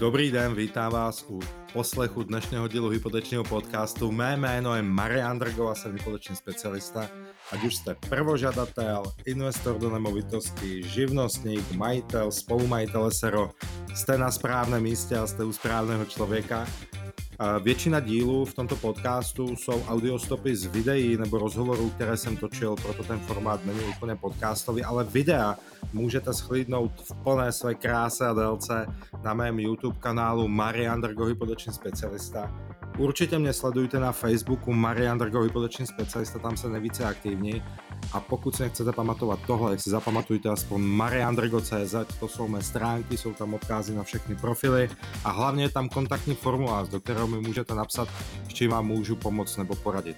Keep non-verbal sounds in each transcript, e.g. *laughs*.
Dobrý den, vítám vás u poslechu dnešného dílu hypotečního podcastu. Mé jméno je Marian Drgo a jsem hypoteční specialista. Ať už jste prvožadatel, investor do nemovitosti, živnostník, majitel, spolumajitel SRO, jste na správném místě a jste u správného člověka. Většina dílů v tomto podcastu jsou audiostopy z videí nebo rozhovorů, které jsem točil, proto ten formát není úplně podcastový, ale videa můžete schlídnout v plné své kráse a délce na mém YouTube kanálu Marian Drgo Hypoteční specialista. Určitě mě sledujte na Facebooku Marian Drgo Hypoteční specialista, tam se nejvíce aktivní. A pokud si nechcete pamatovat tohle, si zapamatujte aspoň mariandrgo.cz, to jsou mé stránky, jsou tam odkazy na všechny profily a hlavně je tam kontaktní formulář, do kterého mi můžete napsat, s čím vám můžu pomoct nebo poradit.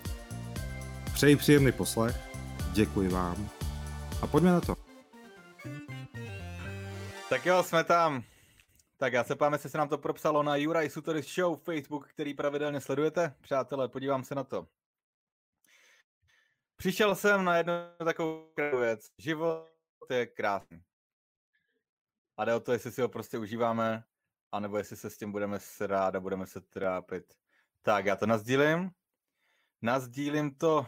Přeji příjemný poslech, děkuji vám a pojďme na to. Tak jo, jsme tam. Tak já se pám, jestli se nám to propsalo na Juraj Sutoris Show Facebook, který pravidelně sledujete. Přátelé, podívám se na to. Přišel jsem na jednu takovou věc. Život je krásný. A jde o to, jestli si ho prostě užíváme, anebo jestli se s tím budeme srát a budeme se trápit. Tak, já to nazdílím. Nazdílím to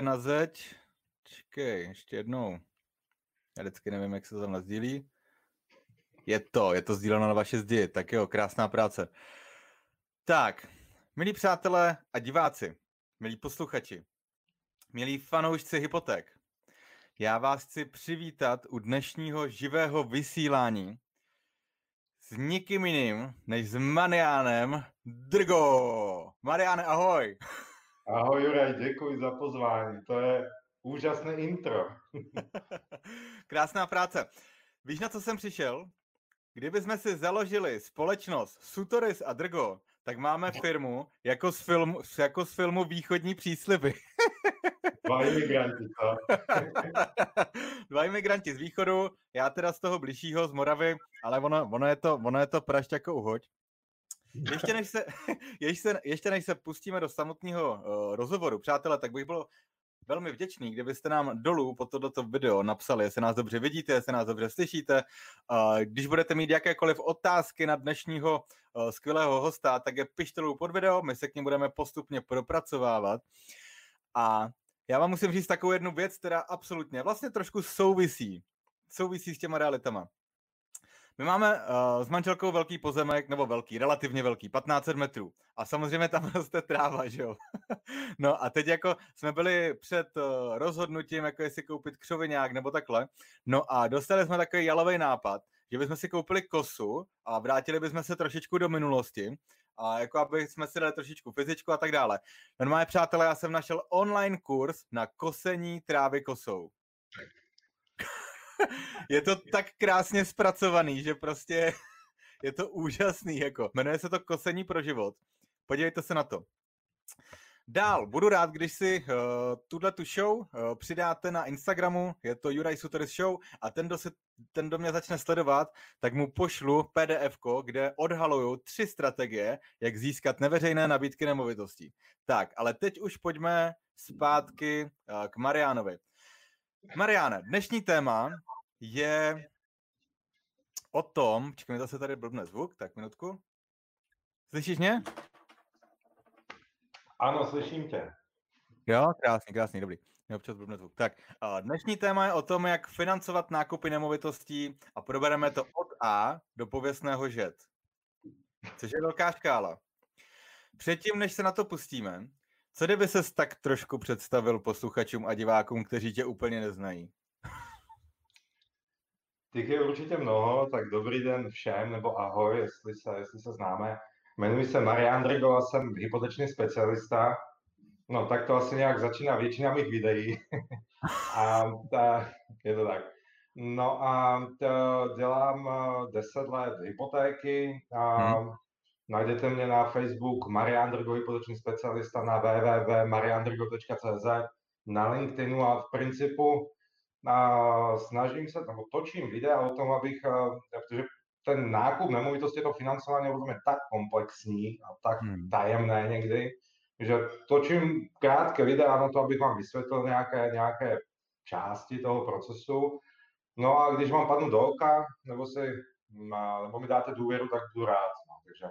na zeď. Čekej, ještě jednou. Já vždycky nevím, jak se to tam nazdílí. Je to, je to sdíleno na vaše zdi. Tak jo, krásná práce. Tak, milí přátelé a diváci, milí posluchači, milí fanoušci hypoték, já vás chci přivítat u dnešního živého vysílání s nikým jiným než s Marianem Drgo. Mariane, ahoj. Ahoj Juraj, děkuji za pozvání. To je úžasné intro. *laughs* Krásná práce. Víš, na co jsem přišel? Kdybychom si založili společnost Sutoris a Drgo, tak máme firmu jako z filmu, jako z filmu Východní přísliby. Dva imigranti, co? *laughs* Dva imigranti z východu, já teda z toho bližšího, z Moravy, ale ono, ono, je, to, ono je to prašť jako uhoď. Ještě než se, *laughs* ještě, ještě než se pustíme do samotného uh, rozhovoru, přátelé, tak bych byl velmi vděčný, kdybyste nám dolů po toto video napsali, jestli nás dobře vidíte, jestli nás dobře slyšíte. Když budete mít jakékoliv otázky na dnešního skvělého hosta, tak je pište pod video, my se k ním budeme postupně propracovávat. A já vám musím říct takovou jednu věc, která absolutně vlastně trošku souvisí, souvisí s těma realitama. My máme uh, s manželkou velký pozemek, nebo velký, relativně velký, 1500 metrů. A samozřejmě tam *laughs* roste tráva, že jo. *laughs* no a teď jako jsme byli před uh, rozhodnutím, jako jestli koupit křoviňák nebo takhle. No a dostali jsme takový jalový nápad, že bychom si koupili kosu a vrátili bychom se trošičku do minulosti a jako aby jsme si dali trošičku fyzičku a tak dále. Normálně, přátelé, já jsem našel online kurz na kosení trávy kosou. *laughs* je to tak krásně zpracovaný, že prostě *laughs* je to úžasný, jako. Jmenuje se to Kosení pro život. Podívejte se na to. Dál, budu rád, když si uh, tuhle tu show uh, přidáte na Instagramu, je to Juraj Suteris Show a ten, kdo, se, ten, kdo mě začne sledovat, tak mu pošlu pdf kde odhaluju tři strategie, jak získat neveřejné nabídky nemovitostí. Tak, ale teď už pojďme zpátky uh, k Marianovi. Mariane, dnešní téma je o tom, čekaj mi zase tady blbne zvuk, tak minutku. Slyšíš mě? Ano, slyším tě. Jo, krásný, krásný, dobrý. Mě občas blbne zvuk. Tak, dnešní téma je o tom, jak financovat nákupy nemovitostí a probereme to od A do pověstného žet. Což je velká škála. Předtím, než se na to pustíme, co kdyby ses tak trošku představil posluchačům a divákům, kteří tě úplně neznají? Těch je určitě mnoho, tak dobrý den všem, nebo ahoj, jestli se, jestli se známe. Jmenuji se Marian Drigo a jsem hypotečný specialista. No tak to asi nějak začíná většina mých videí. *laughs* a ta, je to tak. No a to dělám 10 eh, let hypotéky a hmm. Najdete mě na Facebook Marian Drigo, hypoteční specialista na www.mariandrigo.cz na LinkedInu a v principu a snažím se, nebo točím videa o tom, abych, protože ten nákup nemovitosti, to financování je tak komplexní a tak hmm. tajemné někdy, že točím krátké videa na to, abych vám vysvětlil nějaké, nějaké části toho procesu. No a když vám padnu do oka, nebo si nebo mi dáte důvěru, tak budu rád. No. Takže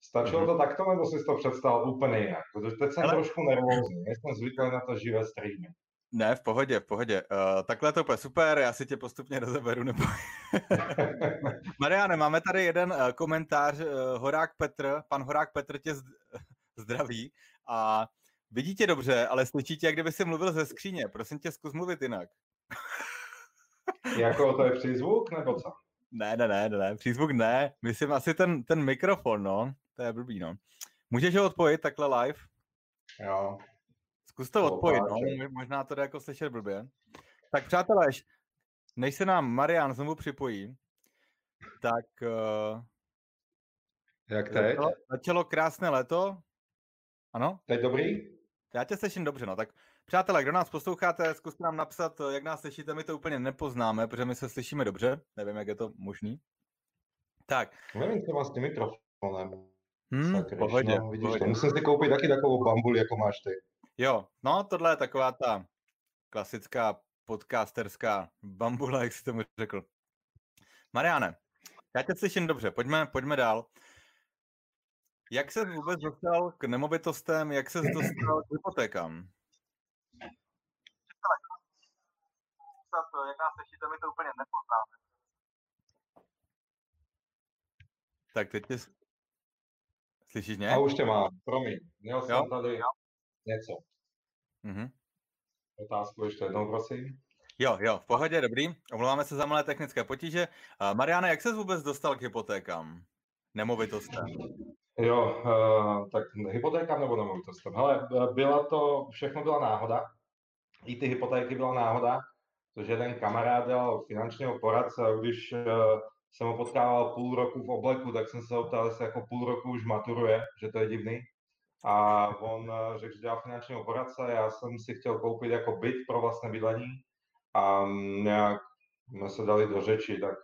stačilo Mhm. to takto, nebo jsi to představil úplně jinak? Protože teď jsem Hele. trošku nervózní, nejsem zvyklý na to živé streamy. Ne, v pohodě, v pohodě. Uh, takhle je to úplně super, já si tě postupně rozeberu. Nebo... *laughs* Mariane, máme tady jeden uh, komentář. Uh, Horák Petr, pan Horák Petr tě zd- *laughs* zdraví a vidí tě dobře, ale slyší tě, jak kdyby si mluvil ze skříně. Prosím tě, zkus mluvit jinak. jako to je přízvuk, nebo co? Ne, ne, ne, ne, ne, přízvuk ne. Myslím asi ten, ten mikrofon, no. To je blbý, no. Můžeš ho odpojit takhle live? Jo. Zkus to odpojit, no. Možná to jde jako slyšet blbě. Tak přátelé, než se nám Marian znovu připojí, tak uh, Jak teď? začalo, začalo krásné léto. Ano? Teď dobrý? Já tě slyším dobře, no. Tak přátelé, kdo nás posloucháte, zkuste nám napsat, jak nás slyšíte, my to úplně nepoznáme, protože my se slyšíme dobře, nevím, jak je to možný. Tak, Nevím, co mám s tím mikrofonem. Hm, Sakryš, pohodě, no, vidíš, pohodě. to musím si koupit taky takovou bambuli, jako máš ty. Jo, no tohle je taková ta klasická podcasterská bambula, jak si tomu řekl. Mariane, já tě slyším dobře, pojďme, pojďme dál. Jak se vůbec dostal k nemovitostem, jak se dostal k hypotékám? Tak teď Slyšíš mě? A už tě mám, promiň. Měl Jo? jsem tady něco. Mhm. Otázku ještě jednou, prosím. Jo, jo, v pohodě, dobrý. Omlouváme se za malé technické potíže. Uh, Mariane, jak se vůbec dostal k hypotékám? Nemovitostem. Jo, uh, tak hypotéka nebo nemovitostem. Hele, byla to, všechno byla náhoda. I ty hypotéky byla náhoda, protože jeden kamarád dal finančního poradce a když uh, jsem ho potkával půl roku v obleku, tak jsem se ho ptal, jestli jako půl roku už maturuje, že to je divný. A on eh, řekl, že dělal finančního poradce, já jsem si chtěl koupit jako byt pro vlastné bydlení a nějak jsme se dali do řeči, tak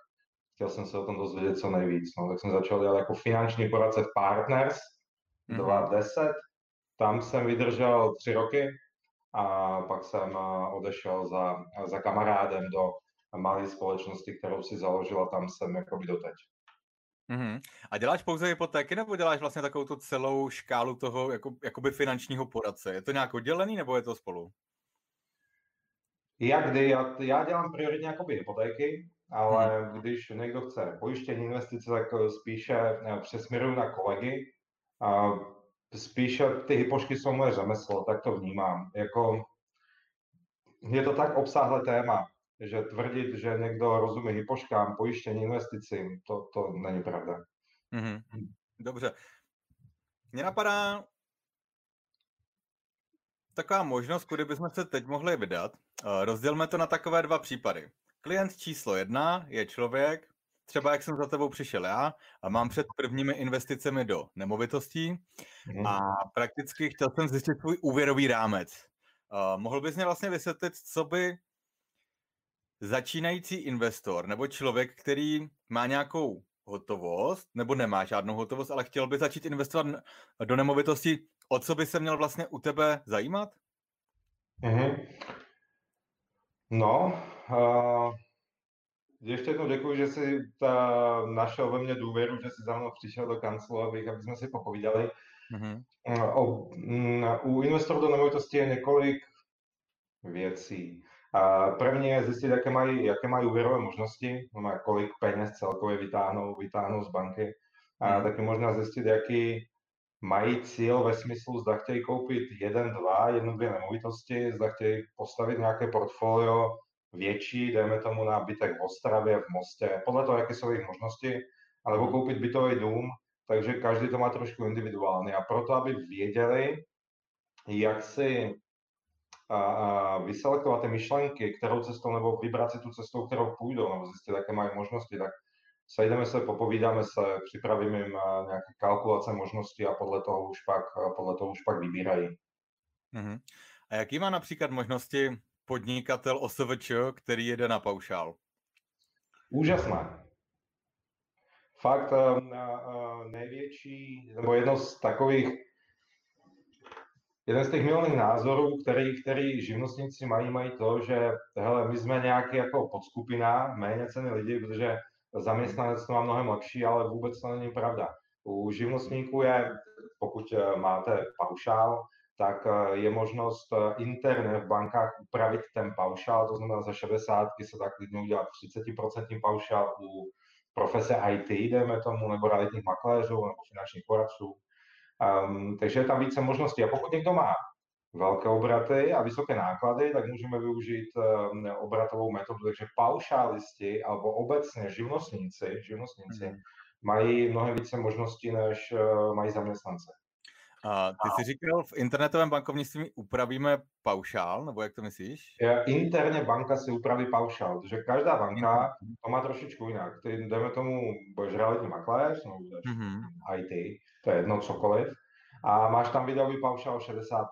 chtěl jsem se o tom dozvědět co nejvíc. No, tak jsem začal dělat jako finanční poradce v Partners Mhm. 2010. Tam jsem vydržel tři roky a pak jsem eh, odešel za, za kamarádem do malé společnosti, kterou si založil a tam jsem jakoby doteď. Mhm. A děláš pouze hypotéky, nebo děláš vlastně takovou tu celou škálu toho jako, jakoby finančního poradce? Je to nějak oddělený, nebo je to spolu? Jak kdy, já, já dělám prioritně jakoby hypotéky, ale když někdo chce pojištění investice, tak eh, spíše eh, přesměruju na kolegy. A spíše ty hypošky jsou moje řemeslo, tak to vnímám. Jako, je to tak obsáhlé téma, že tvrdit, že někdo rozumí hypoškám, pojištění, investicím, to, to není pravda. Mhm. Dobře. Mně napadá taková možnost, kudy bychom se teď mohli vydat. Eh, Rozdělme to na takové dva případy. Klient číslo jedna je člověk, třeba jak jsem za tebou přišel já, a mám před prvními investicemi do nemovitostí Mhm. a prakticky chtěl jsem zjistit svůj úvěrový rámec. Uh, mohl bys mě vlastně vysvětlit, co by začínající investor nebo člověk, který má nějakou hotovost nebo nemá žádnou hotovost, ale chtěl by začít investovat do nemovitosti, o co by se měl vlastně u tebe zajímat? Mhm. No, uh, ještě jednou děkuji, že jsi ta, našel ve mně důvěru, že jsi za mnou přišel do kanclu, abych, aby jsme si popovídali. Mhm. O, mm, u investorů do nemovitosti je několik věcí. A První je zjistit, jaké mají, jaké mají úvěrové možnosti, no, kolik peněz celkově vytáhnou, vytáhnou z banky. A Mhm. taky možná zjistit, jaký mají cíl ve smyslu, zda chtějí koupit jeden, dva, jednu, dvě nemovitosti, zda chtějí postavit nějaké portfolio větší, dejme tomu na bytek v Ostravě, v Mostě, podle toho, jaké jsou jejich možnosti, alebo Mhm. koupit bytový dům, takže každý to má trošku individuálně. A proto, aby věděli, jak si a, a vyselektovat ty myšlenky, kterou cestou, nebo vybrat si tu cestou, kterou půjdou, nebo zjistit, jaké mají možnosti, tak sejdeme se, popovídáme se, připravím jim a, nějaké kalkulace možností a podle toho už pak, a podle toho už pak vybírají. Mhm. A jaký má například možnosti podnikatel OSVČ, který jede na paušál? Úžasné. Fakt a, největší, nebo jedno z takových, jeden z těch milných názorů, který, který živnostníci mají, mají to, že hele, my jsme nějaký jako podskupina, méně ceny lidi, protože zaměstnanec to má mnohem lepší, ale vůbec to není pravda. U živnostníků je, pokud eh, máte paušál, tak eh, je možnost eh, interne v bankách upravit ten paušál, to znamená za 60 se tak klidně udělat 30% paušál u profese IT, dejme tomu, nebo realitních makléřů, nebo finančních poradců. Um, takže je tam více možností. A pokud někdo má velké obraty a vysoké náklady, tak můžeme využít um, obratovou metodu. Takže paušálisti alebo obecně živnostníci, živnostníci mm. mají mnohem více možností, než uh, mají zaměstnance. A ty jsi říkal, v internetovém bankovnictví upravíme paušál, nebo jak to myslíš? Interně banka si upraví paušál, protože každá banka to má trošičku jinak. Ty, jdeme tomu, budeš realitní makléř, no budeš mm-hmm. IT, to je jedno cokoliv, a máš tam videový paušál 60%.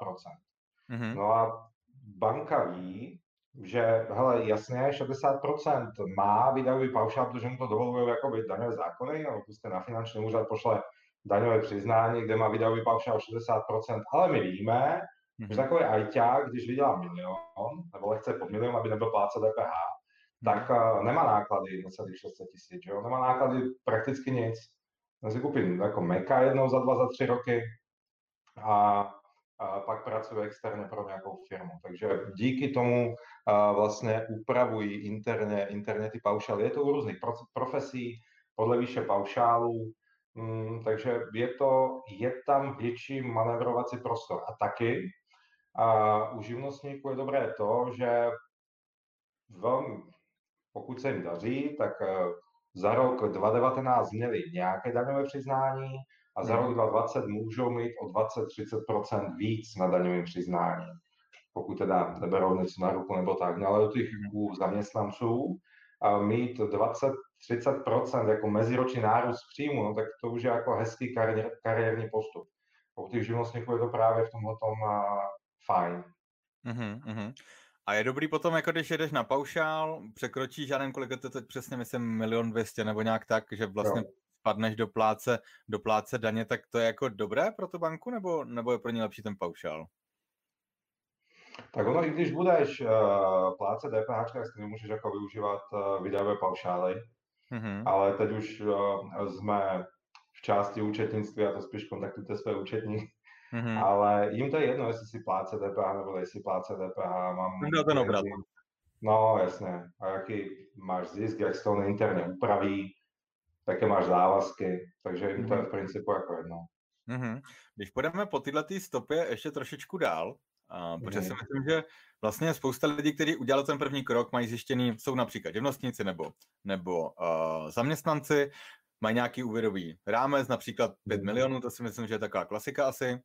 Mm-hmm. No a banka ví, že hele, jasně, 60% má videový paušál, protože mu to dovolují jakoby daňové zákony, no, prostě na finanční úřad pošle daňové přiznání, kde má videový paušál 60%, ale my víme, mm-hmm. že takový ajťák, když vydělá milion, nebo lehce pod milion, aby nebyl plácet DPH, tak uh, nemá náklady necelých 600 tisíc, jo? nemá náklady prakticky nic. Já si koupím jako Meka jednou za dva, za tři roky a, a pak pracuje externě pro nějakou firmu. Takže díky tomu uh, vlastně upravují interně, interně ty paušály. Je to u různých profesí, podle výše paušálů, Mm, takže je, to, je tam větší manevrovací prostor. A taky a u živnostníků je dobré to, že velmi, pokud se jim daří, tak za rok 2019 měli nějaké daňové přiznání a za rok 2020 hmm. můžou mít o 20-30% víc na daňovém přiznání. Pokud teda neberou něco na ruku nebo tak. No ale u těch u zaměstnanců a mít 20 30% jako meziroční nárůst příjmu, no, tak to už je jako hezký kariér, kariérní postup. U těch živnostníků je to právě v tomhle tom fajn. Uh-huh. A je dobrý potom, jako když jedeš na paušál, překročíš, já nevím, kolik je to teď přesně, myslím, milion dvěstě nebo nějak tak, že vlastně jo. padneš do pláce, do pláce daně, tak to je jako dobré pro tu banku, nebo, nebo je pro ně lepší ten paušál? Tak ono, i když budeš uh, pláce DPH, tak si nemůžeš jako využívat uh, videové paušály, Mm-hmm. Ale teď už uh, jsme v části účetnictví a to spíš kontaktujte své účetní. Mm-hmm. Ale jim to je jedno, jestli si pláce DPH nebo jestli pláce DPH. Mám to ten obrat. No, jasně. A jaký máš zisk, jak se to interně upraví, také máš závazky, takže jim to je v principu jako jedno. Mm-hmm. Když půjdeme po tyhle stopě ještě trošičku dál, a, protože mm. si myslím, že vlastně spousta lidí, kteří udělali ten první krok, mají zjištěný, jsou například živnostníci nebo, nebo uh, zaměstnanci, mají nějaký úvěrový rámec, například 5 mm. milionů, to si myslím, že je taková klasika asi,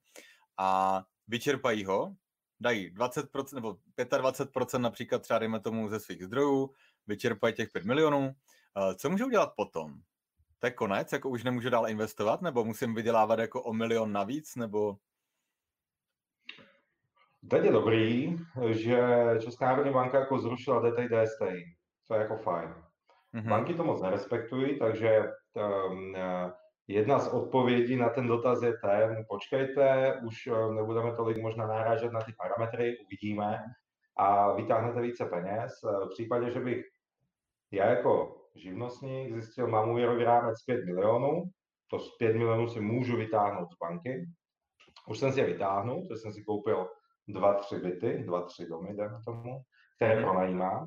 a vyčerpají ho, dají 20% nebo 25% například třeba dejme tomu ze svých zdrojů, vyčerpají těch 5 milionů. Uh, co můžou dělat potom? To je konec, jako už nemůžu dál investovat, nebo musím vydělávat jako o milion navíc, nebo Teď je dobrý, že Česká národní banka jako zrušila DTI DSTI. To je jako fajn. Mm-hmm. Banky to moc nerespektují, takže jedna z odpovědí na ten dotaz je ten, počkejte, už eh, nebudeme tolik možná narážet na ty parametry, uvidíme a vytáhnete více peněz. Eh, v případě, že bych já jako živnostník zjistil, mám úvěrový rámec 5 milionů, to z 5 milionů si můžu vytáhnout z banky. Už jsem si je vytáhnul, to jsem si koupil dva, tři byty, dva, tři domy, dejme tomu, které mm. pronajímám,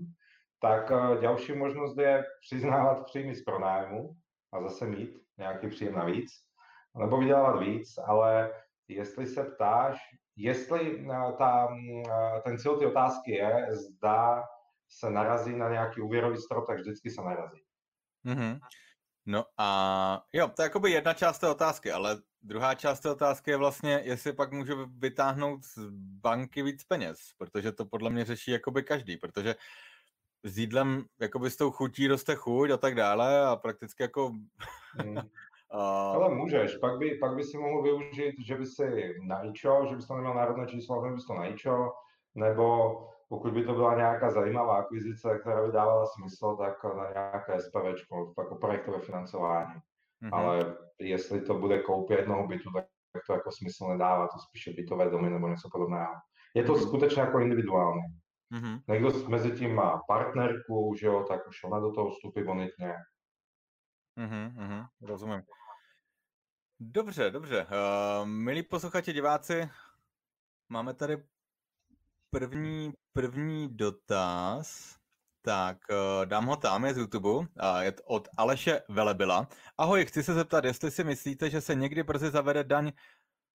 tak uh, další možnost je přiznávat příjmy z pronájmu a zase mít nějaký příjem navíc, nebo vydělávat víc, ale jestli se ptáš, jestli uh, ta, uh, ten cíl ty otázky je, zda se narazí na nějaký úvěrový strop, tak vždycky se narazí. Mm-hmm. No a jo, to je jakoby jedna část té otázky, ale druhá část té otázky je vlastně, jestli pak můžu vytáhnout z banky víc peněz, protože to podle mě řeší jakoby každý, protože s jídlem, jakoby s tou chutí roste chuť a tak dále a prakticky jako... Hmm. *laughs* Ale můžeš, pak by, pak by si mohl využít, že by si najíčo, že bys to neměl národné číslo, ale bys to najíčo, nebo pokud by to byla nějaká zajímavá akvizice, která by dávala smysl, tak na nějaké SPV, jako projektové financování. Mm-hmm. Ale jestli to bude koupě jednoho bytu, tak to jako smysl nedává, to spíše bytové domy nebo něco podobného. Je to mm-hmm. skutečně jako individuální. Mm-hmm. Někdo mezi tím má partnerku, že jo, tak už ona do toho vstupí bonitně. Mhm, mhm, rozumím. Dobře, dobře. Uh, milí posluchači, diváci, máme tady první, první dotaz. Tak, uh, dám ho tam, je z YouTube, uh, je od Aleše Velebila. Ahoj, chci se zeptat, jestli si myslíte, že se někdy brzy zavede daň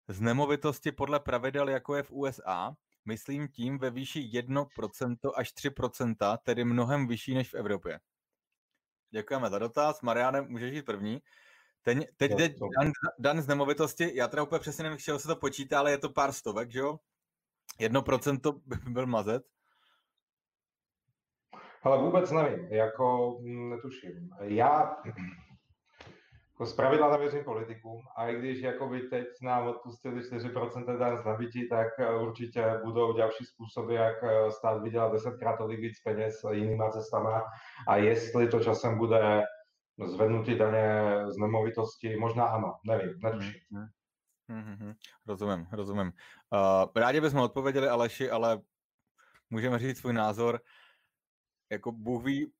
z nemovitosti podle pravidel, jako je v USA, myslím tím ve výši 1% až 3%, tedy mnohem vyšší než v Evropě. Děkujeme za dotaz. Mariane, můžeš jít první. Teď, teď jde dan, dan z nemovitosti, já teda úplně přesně nevím, čeho se to počítá, ale je to pár stovek, že jo? Jedno procento by byl mazet. Ale vůbec nevím, jako mm, netuším. Já jako z pravidla nevěřím politikům a i když jakoby teď nám odpustili 4% dan z nabití, tak eh, určitě budou další způsoby, jak eh, stát vydělat desetkrát tolik víc peněz jinýma cestama a jestli to časem bude zvednutí daně z nemovitosti, možná ano, nevím, netuším. Mm-hmm. Rozumím, rozumím. Uh, rádi bychom odpověděli Aleši, ale můžeme říct svůj názor. Jako Bůh ví,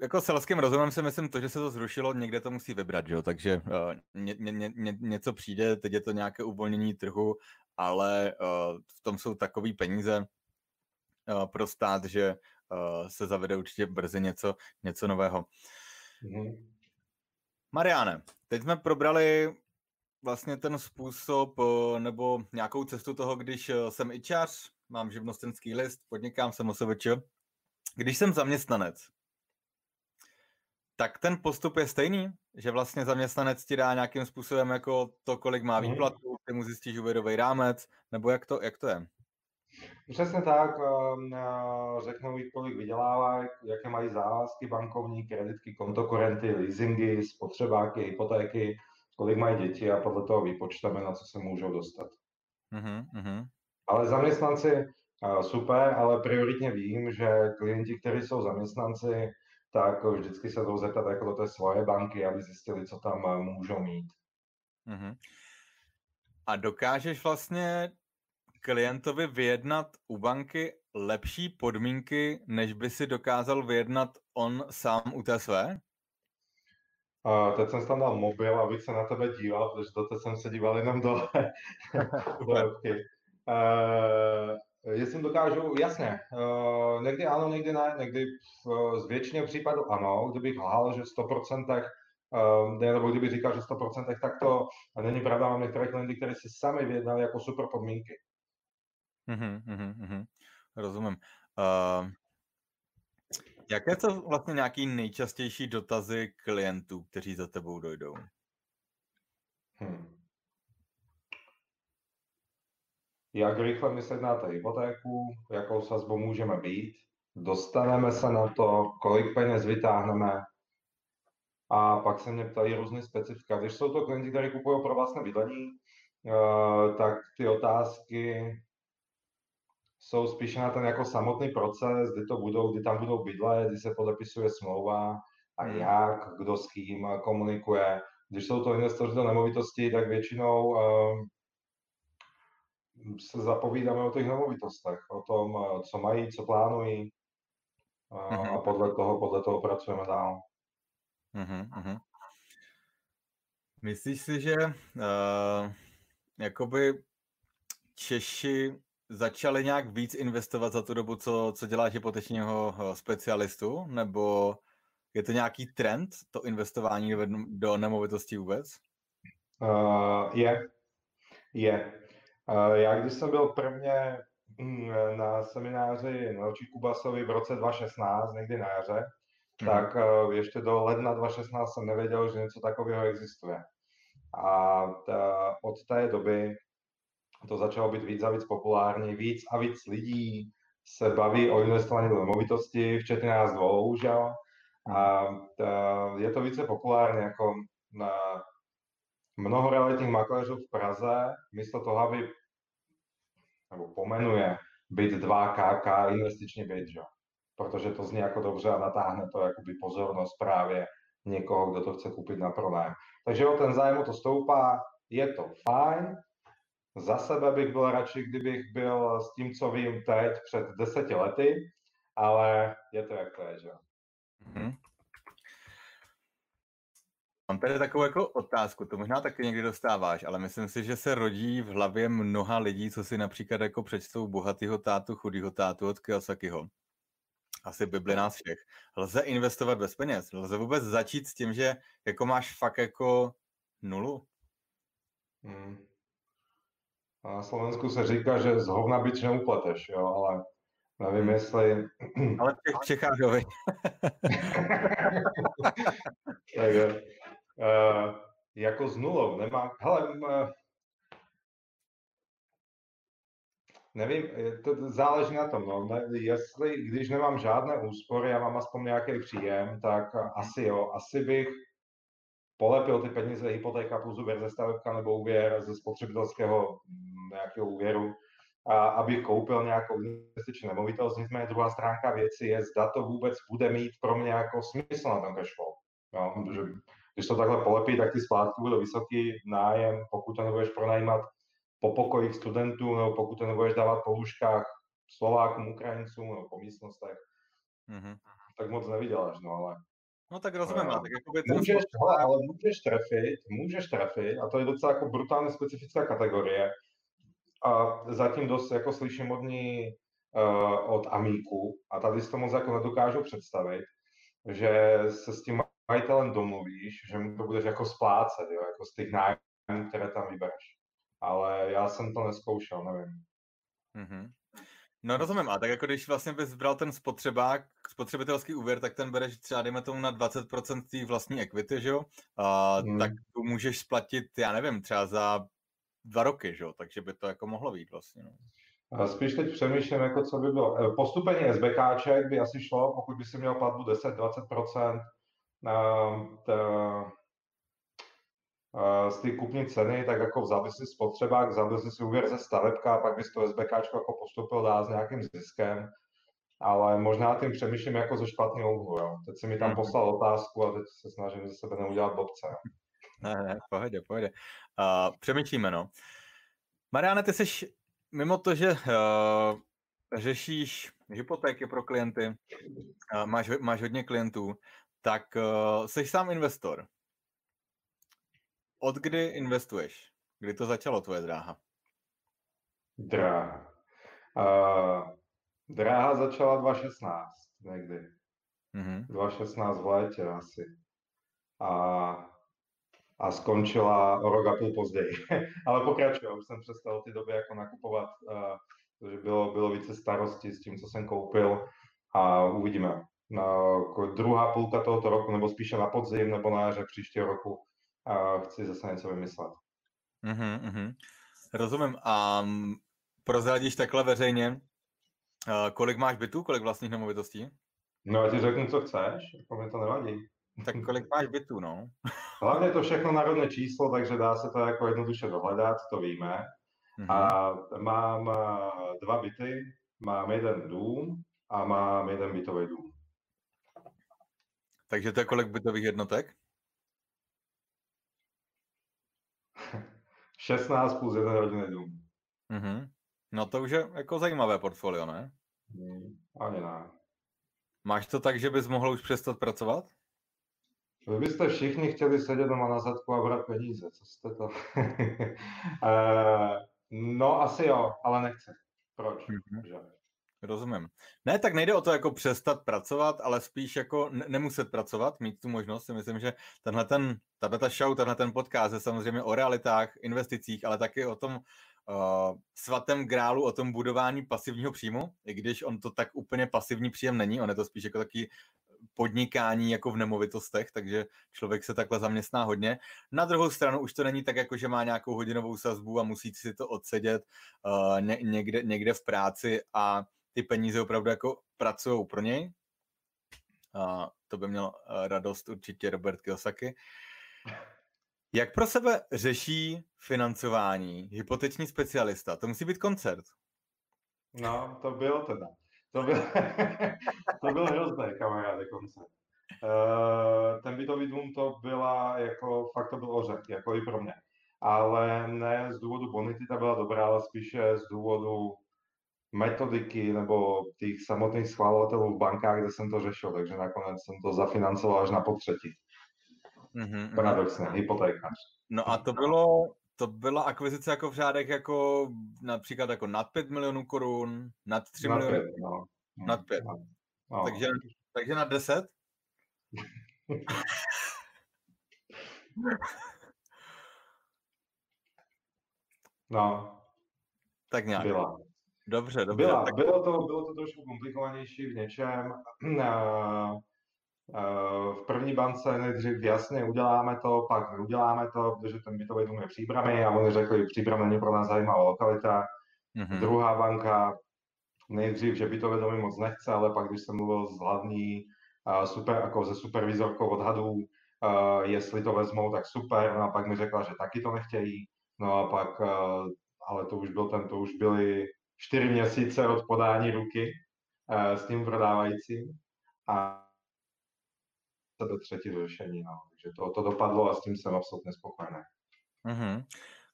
jako selským rozumem si myslím to, že se to zrušilo, někde to musí vybrat, jo? takže uh, ně, ně, ně, něco přijde, teď je to nějaké uvolnění trhu, ale uh, v tom jsou takové peníze uh, pro stát, že uh, se zavede určitě brzy něco, něco nového. Mm-hmm. Mariane, teď jsme probrali vlastně ten způsob nebo nějakou cestu toho, když jsem ičař, mám živnostenský list, podnikám, jsem osobeč. Když jsem zaměstnanec, tak ten postup je stejný, že vlastně zaměstnanec ti dá nějakým způsobem jako to, kolik má mhm. výplatu, ty mu zjistíš úvěrový rámec, nebo jak to, jak to je? Přesně tak, ehm, řeknou jí, kolik vydělávají, jaké mají závazky bankovní, kreditky, kontokorenty, leasingy, spotřebáky, hypotéky, kolik mají děti a podle toho vypočteme, na co se můžou dostat. Uh-huh, Ale zaměstnanci super, ale prioritně vím, že klienti, kteří jsou zaměstnanci, tak vždycky se jdou zeptat jako do té svoje banky, aby zjistili, co tam eh, můžou mít. Uh-huh. A dokážeš vlastně klientovi vyjednat u banky lepší podmínky, než by si dokázal vyjednat on sám u té své? A teď jsem tam dal mobil, abych se na tebe díval, protože doteď jsem se díval jenom do, do. Uh, jestli dokážu, jasně, uh, někdy ano, někdy ne, někdy v, z většině případů ano, kdybych lhal, že 100%, uh, nebo kdyby říkal, že 100%, tak to není pravda, mám některé klienty, které si sami vyjednali jako super podmínky. Mm-hmm, mm-hmm, rozumím. Uh, jaké jsou vlastně nějaký nejčastější dotazy klientů, kteří za tebou dojdou? Hmm. Jak rychle my sednáte hypotéku, jakou sazbou můžeme být, dostaneme se na to, kolik peněz vytáhneme, a pak se mě ptají různé specifika. Když jsou to klienti, kteří kupují pro vlastné bydlení, uh, tak ty otázky jsou spíše na ten jako samotný proces, kdy to budou, kdy tam budou bydlet, kdy se podepisuje smlouva a hmm. jak, kdo s kým komunikuje. Když jsou to investoři do nemovitosti, tak většinou uh, se zapovídáme o těch nemovitostech, o tom, uh, co mají, co plánují uh, uh-huh. a podle toho, podle toho pracujeme dál. Uh-huh, uh-huh. Myslíš si, že uh, jakoby Češi začali nějak víc investovat za tu dobu, co, co děláš hypotečního eh, specialistu, nebo je to nějaký trend, to investování do, do nemovitostí vůbec? Uh, je, je. Uh, já když jsem byl prvně mm, na semináři na Očí Kubasovi v roce 2016, někdy na jaře, mm. tak uh, ještě do ledna 2016 jsem nevěděl, že něco takového existuje. A ta, od té doby to začalo být víc a víc populární, víc a víc lidí se baví o investování do nemovitosti, včetně nás dvou, že jo. A ta, je to více populární, jako na mnoho realitních makléřů v Praze, místo toho, aby nebo pomenuje byt 2KK investiční byt, že? protože to zní jako dobře a natáhne to jakoby pozornost právě někoho, kdo to chce koupit na pronájem. Takže o ten zájem to stoupá, je to fajn, za sebe bych byl radši, kdybych byl s tím, co vím teď, před deseti lety, ale je to jak to je, že mm-hmm. Mám tady takovou jako otázku, to možná taky někdy dostáváš, ale myslím si, že se rodí v hlavě mnoha lidí, co si například jako přečtou bohatýho tátu, chudýho tátu od Kiyosakiho. Asi Bibli nás všech. Lze investovat bez peněz? Lze vůbec začít s tím, že jako máš fakt jako nulu? Hmm. Na Slovensku se říká, že z hovna byč neupleteš, jo, ale nevím, hmm. jestli... Ale v těch Čechách, jo, uh, *laughs* jako s nulou nemám... Hele, uh, nevím, to záleží na tom, no. Jestli, když nemám žádné úspory, já mám aspoň nějaký příjem, tak asi jo, asi bych polepil ty peníze hypotéka plus úvěr ze stavebka nebo úvěr ze spotřebitelského mm, nějakého úvěru, a aby koupil nějakou investiční nemovitost. Nicméně druhá stránka věci je, zda to vůbec bude mít pro mě jako smysl na tom cashflow. Jo, protože když to takhle polepí, tak ty splátky budou vysoký, nájem, pokud to nebudeš pronajímat po pokojích studentů, nebo pokud to nebudeš dávat po lůžkách Slovákům, Ukrajincům, nebo po místnostech, mm-hmm. tak moc nevyděláš, no ale No tak rozumím, uh, tak jakoby ten můžeš, ale, ale můžeš trefit, můžeš trefit a to je docela jako brutálně specifická kategorie a zatím dost jako slyším od ní uh, od Amíku a tady si to moc jako nedokážu představit, že se s tím majitelem domluvíš, že mu to budeš jako splácet, jo, jako z těch nájmů, které tam vybereš. Ale já jsem to neskoušel, nevím. Mm-hmm. No rozumím, a tak jako když vlastně bys bral ten spotřebák, spotřebitelský úvěr, tak ten bereš třeba, dejme tomu, na 20% té vlastní equity, že jo? A, hmm. Tak tu můžeš splatit, já nevím, třeba za dva roky, že jo? Takže by to jako mohlo být vlastně. No. A spíš teď přemýšlím, jako co by bylo. E, postupení SBKček by asi šlo, pokud by si měl platbu 10-20%, z té kupní ceny, tak jako vzal si spotřebák, vzal by si úvěr ze stavebka a pak bys to SBK jako postupil dál s nějakým ziskem, ale možná tím přemýšlím jako ze špatného úhlu. Jo. Teď si mi tam mhm. poslal otázku a teď se snažím ze sebe neudělat blbce. Ne, ne, pohodě, pohodě. Uh, přemýšlíme, no. Mariane, ty jsi mimo to, že uh, řešíš hypotéky pro klienty, uh, máš, máš hodně klientů, tak uh, jsi sám investor. Od kdy investuješ? Kdy to začalo tvoje dráha? Dráha. Uh, dráha začala 2016 někdy. Mm-hmm. 2016 v létě asi. A, a skončila o rok a půl později. *laughs* Ale pokračuje, už jsem přestal v té době jako nakupovat, uh, protože bylo, bylo více starostí s tím, co jsem koupil a uvidíme. Uh, druhá půlka tohoto roku, nebo spíše na podzim, nebo na jaře příštího roku a chci zase něco vymyslet. Mm-hmm, mm-hmm. Rozumím. A prozradíš takhle veřejně, uh, kolik máš bytů, kolik vlastních nemovitostí? No já ti řeknu, co chceš, jako mi to nevadí. Tak kolik máš bytů, no? *laughs* Hlavně je to všechno národné číslo, takže dá se to jako jednoduše dohledat, to víme. Mm-hmm. A mám eh, dva byty, mám jeden dům a mám jeden bytový dům. Takže to je kolik bytových jednotek? *laughs* 16 plus jeden rodinný dům. Mm-hmm. No to už je jako zajímavé portfolio, ne? Mm, ani ne. Máš to tak, že bys mohl už přestat pracovat? Vy byste všichni chtěli sedět doma na zadku a brát peníze, co jste to? uh, *laughs* no asi jo, ale nechci. Proč? Mm-hmm. Rozumím. Ne, tak nejde o to jako přestat pracovat, ale spíš jako nemuset pracovat, mít tu možnost. Myslím, že tenhle ten, tato ta show, tenhle ten podcast je samozřejmě o realitách, investicích, ale taky o tom uh, svatém grálu, o tom budování pasivního příjmu, i když on to tak úplně pasivní příjem není, on je to spíš jako taky podnikání jako v nemovitostech, takže člověk se takhle zaměstná hodně. Na druhou stranu už to není tak, jako že má nějakou hodinovou sazbu a musí si to odsedět uh, ně, někde, někde v práci a ty peníze opravdu jako pracují pro něj. A to by měl eh, radost určitě Robert Kiyosaki. Jak pro sebe řeší financování hypoteční specialista? To musí být koncert. No, to bylo teda. To byl, *laughs* to byl hrozné, kamaráde, koncert. Uh, ten bytový dům to byla, jako, fakt to byl ořek, jako i pro mě. Ale ne z důvodu bonity, ta byla dobrá, ale spíše z důvodu metodiky nebo tých samotných schválovatelů v bankách, kde jsem to řešil, takže nakonec jsem to zafinancoval až na potřetí. Mm-hmm. Paradoxně, hypotékář. No a to bylo, to byla akvizice jako v řádech jako například jako nad 5 milionů korun, nad 3 nad miliony? Pět, no. Nad 5. No. Takže, takže nad 10? *laughs* no. Tak nějak. Byla. Dobře, dobře. Byla, tak... bylo, to, bylo to trošku komplikovanější v něčem. *clears throat* V první bance nejdřív jasně uděláme to, pak neuděláme to, protože ten bytový dům je příbramy a oni řekli, příbram není pro nás zajímavá lokalita. Mm-hmm. Druhá banka nejdřív, že bytové domy moc nechce, ale pak, když jsem mluvil s hlavní super, jako ze supervizorkou odhadů, jestli to vezmou, tak super, no a pak mi řekla, že taky to nechtějí, no a pak, ale to už byl ten, to už byly čtyři měsíce od podání ruky s tím prodávajícím a do třetí řešení, no. Takže to, to dopadlo a s tím jsem absolutně spokojený. Mm-hmm.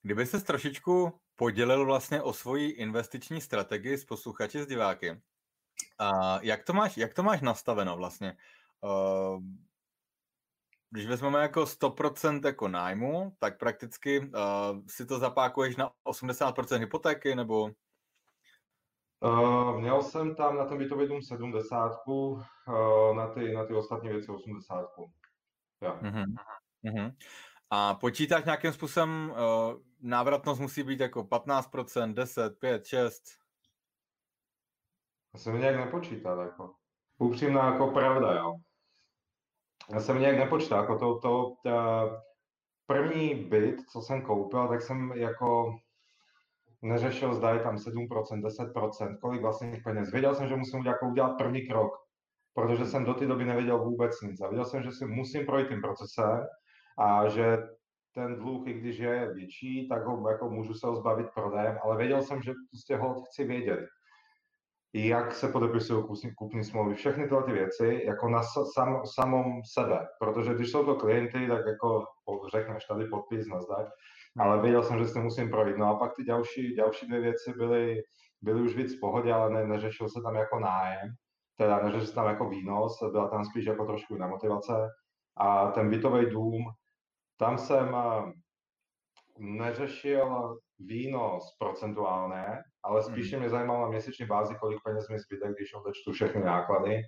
Kdyby se trošičku podělil vlastně o svoji investiční strategii s posluchači, s diváky, a jak to máš, jak to máš nastaveno vlastně? Uh, když vezmeme jako 100% jako nájmu, tak prakticky uh, si to zapákuješ na 80% hypotéky, nebo? Uh, měl jsem tam na tom bytový dům 70, uh, na, ty, na ty ostatní věci 80. Ja. Uh-huh. Uh-huh. A počítáš nějakým způsobem, uh, návratnost musí být jako 15%, 10, 5, 6? Já jsem nějak nepočítal, jako. Upřímná jako pravda, jo. Já jsem nějak nepočítal, jako to, to, ta první byt, co jsem koupil, tak jsem jako neřešil, zda je tam 7%, 10%, kolik vlastních peněz. Věděl jsem, že musím jako udělat první krok, protože jsem do té doby nevěděl vůbec nic. A věděl jsem, že si musím projít tím procesem a že ten dluh, i když je větší, tak ho jako můžu se ho zbavit prodejem, ale věděl jsem, že prostě ho chci vědět. Jak se podepisují kupní smlouvy, všechny tyhle ty věci, jako na sam, samom sebe. Protože když jsou to klienty, tak jako řekneš tady podpis, nazdar, ale věděl jsem, že si musím projít. No a pak ty další, další dvě věci byly, byly už víc v pohodě, ale ne, neřešil se tam jako nájem, teda neřešil se tam jako výnos, byla tam spíš jako trošku jiná motivace. A ten bytový dům, tam jsem eh, neřešil výnos procentuálně, ale spíše hmm. mě zajímalo na měsíční bázi, kolik peněz mi zbyde, když odečtu všechny náklady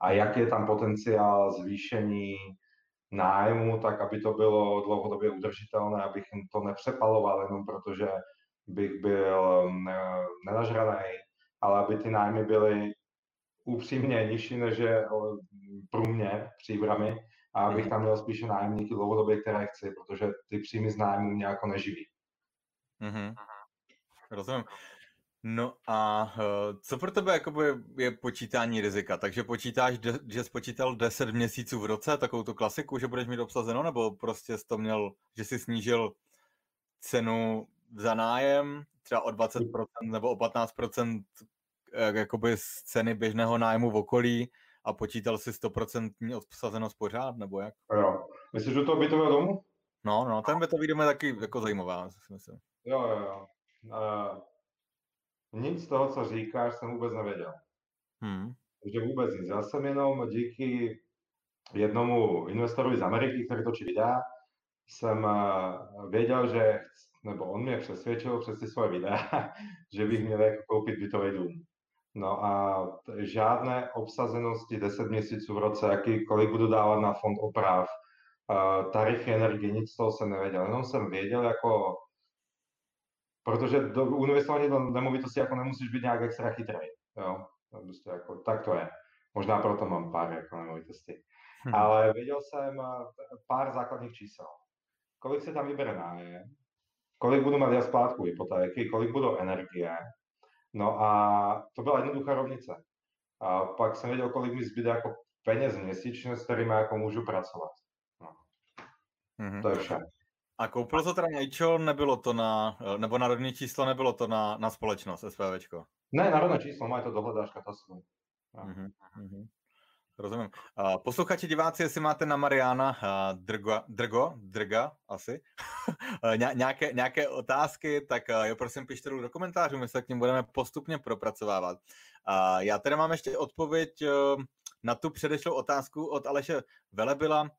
a jak je tam potenciál zvýšení nájmu, tak aby to bylo dlouhodobě udržitelné, abych to nepřepaloval jenom protože bych byl nenažraný, ale aby ty nájmy byly upřímně nižší než je průměr příbramy a abych mhm. tam měl spíše nájemníky dlouhodobě, které chci, protože ty příjmy z nájmu mě jako neživí. Mm-hmm. Rozumím. No a uh, co pro tebe jakoby je počítání rizika? Takže počítáš, de, že jsi počítal 10 měsíců v roce, takovou tu klasiku, že budeš mít obsazeno, nebo prostě jsi to měl, že jsi snížil cenu za nájem třeba o 20% nebo o 15% eh, jakoby z ceny běžného nájmu v okolí a počítal si 100% obsazenost pořád, nebo jak? Jo. Myslíš, že to bytového domu? No, no, ten bytový dom je taky jako zajímavá, si myslím. Jo, jo, jo. Uh, nic z toho, co říkáš, jsem vůbec nevěděl. Hmm. Takže vůbec nic. Já jsem jenom díky jednomu investorovi z Ameriky, který točí videa, jsem uh, věděl, že, nebo on mě přesvědčil přes ty svoje videa, *laughs* že bych měl jako koupit bytový dům. No a žádné obsazenosti 10 měsíců v roce, jaký, kolik budu dávat na fond oprav, uh, tarify energie, nic z toho jsem nevěděl. Jenom jsem věděl jako protože do investování do nemovitosti jako nemusíš být nějak extra chytrý. Jo? Prostě jako, tak to je. Možná proto mám pár jako nemovitostí. Hmm. Ale věděl jsem eh, pár základních čísel. Kolik se tam vybere nájem, kolik budu mít já splátku hypotéky, kolik budou energie. No a to byla jednoduchá rovnice. A pak jsem věděl, kolik mi zbyde jako peněz měsíčně, s kterými jako můžu pracovat. No. Mm-hmm. To je vše. A koupil to teda Nejčo, nebylo to na, nebo na rodné číslo, nebylo to na, na společnost SPVčko? Ne, na rodné číslo, má to dohledáš katastru. Mm-hmm, mm-hmm. Rozumím. Uh, posluchači, diváci, jestli máte na Mariana uh, Drgo, Drgo, Drga asi, *laughs* Ně, nějaké, nějaké otázky, tak jo, prosím, pište do komentářů, my se k ním budeme postupně propracovávat. Já tady mám ještě odpověď na tu předešlou otázku od Aleše Velebila.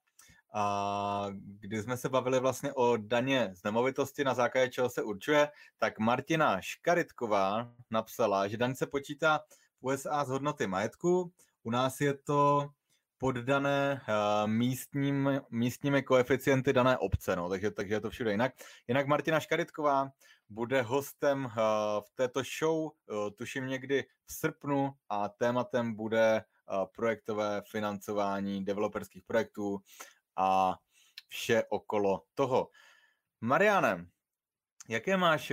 A kdy jsme se bavili vlastně o daně z nemovitosti, na základě čeho se určuje, tak Martina Škaritková napsala, že daň se počítá v USA z hodnoty majetku, u nás je to poddané uh, místním, místními koeficienty dané obce, no, takže, takže je to všude jinak. Jinak Martina Škaritková bude hostem uh, v této show, uh, tuším někdy v srpnu a tématem bude projektové financování developerských projektů a vše okolo toho. Mariane, jaké máš...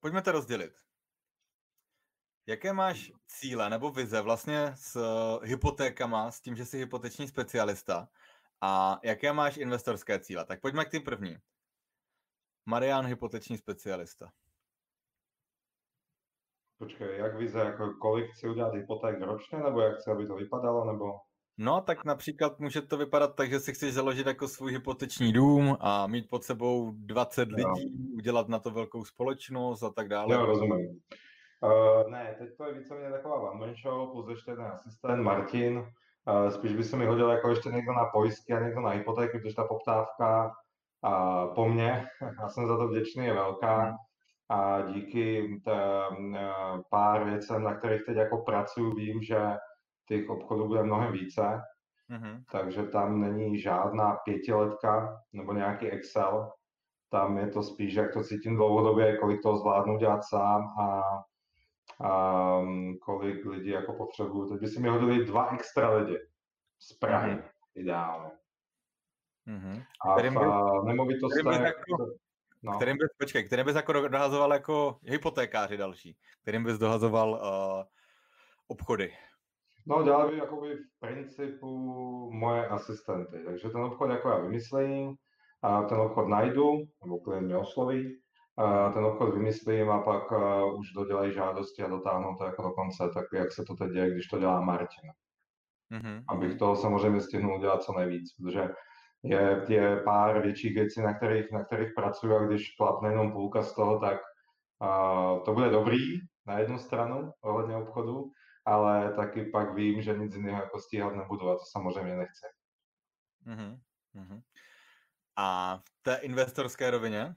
Pojďme to rozdělit. Jaké máš cíle nebo vize vlastně s hypotékama, s tím, že jsi hypoteční specialista a jaké máš investorské cíle? Tak pojďme k tím první. Marian, hypoteční specialista. Počkej, jak vize, jako kolik chci udělat hypoték ročně, nebo jak chci, aby to vypadalo, nebo... No, tak například může to vypadat tak, že si chceš založit jako svůj hypoteční dům a mít pod sebou 20 no. lidí, udělat na to velkou společnost a tak dále. Jo, rozumím. Uh, ne, teď to je víceméně taková one show, plus ještě jeden asistent Martin. Uh, spíš by se mi hodil jako ještě někdo na pojistky a někdo na hypotéky, protože ta poptávka uh, po mně, *laughs* já jsem za to vděčný, je velká. A díky t, uh, pár věcem, na kterých teď jako pracuji, vím, že těch obchodů bude mnohem více, mm-hmm. takže tam není žádná pětiletka nebo nějaký Excel, tam je to spíš, jak to cítím dlouhodobě, kolik toho zvládnu dělat sám a, a mm, kolik lidí jako potřebuju. Teď by si mi hodili dva extra lidi z Prahy, mm-hmm. ideálně. Mm-hmm. A kterým by, nemovitostech... Kterým jako, no. kterým bys, počkej, kterým bys jako dohazoval jako hypotékáři další? Kterým bys dohazoval uh, obchody? No, dělali jakoby v principu moje asistenty, takže ten obchod jako já vymyslím, a ten obchod najdu, nebo klient mě osloví, a ten obchod vymyslím a pak už dodělají žádosti a dotáhnou to jako do konce, tak jak se to teď děje, když to dělá Martin. Mm-hmm. Abych toho samozřejmě stihnul dělat co nejvíc, protože je, je pár větších věcí, na kterých, na kterých pracuji a když klapne jenom půlka z toho, tak uh, to bude dobrý na jednu stranu ohledně obchodu, ale taky pak vím, že nic jiného jako stíhat nebudu a to samozřejmě nechci. Uh-huh. A v té investorské rovině?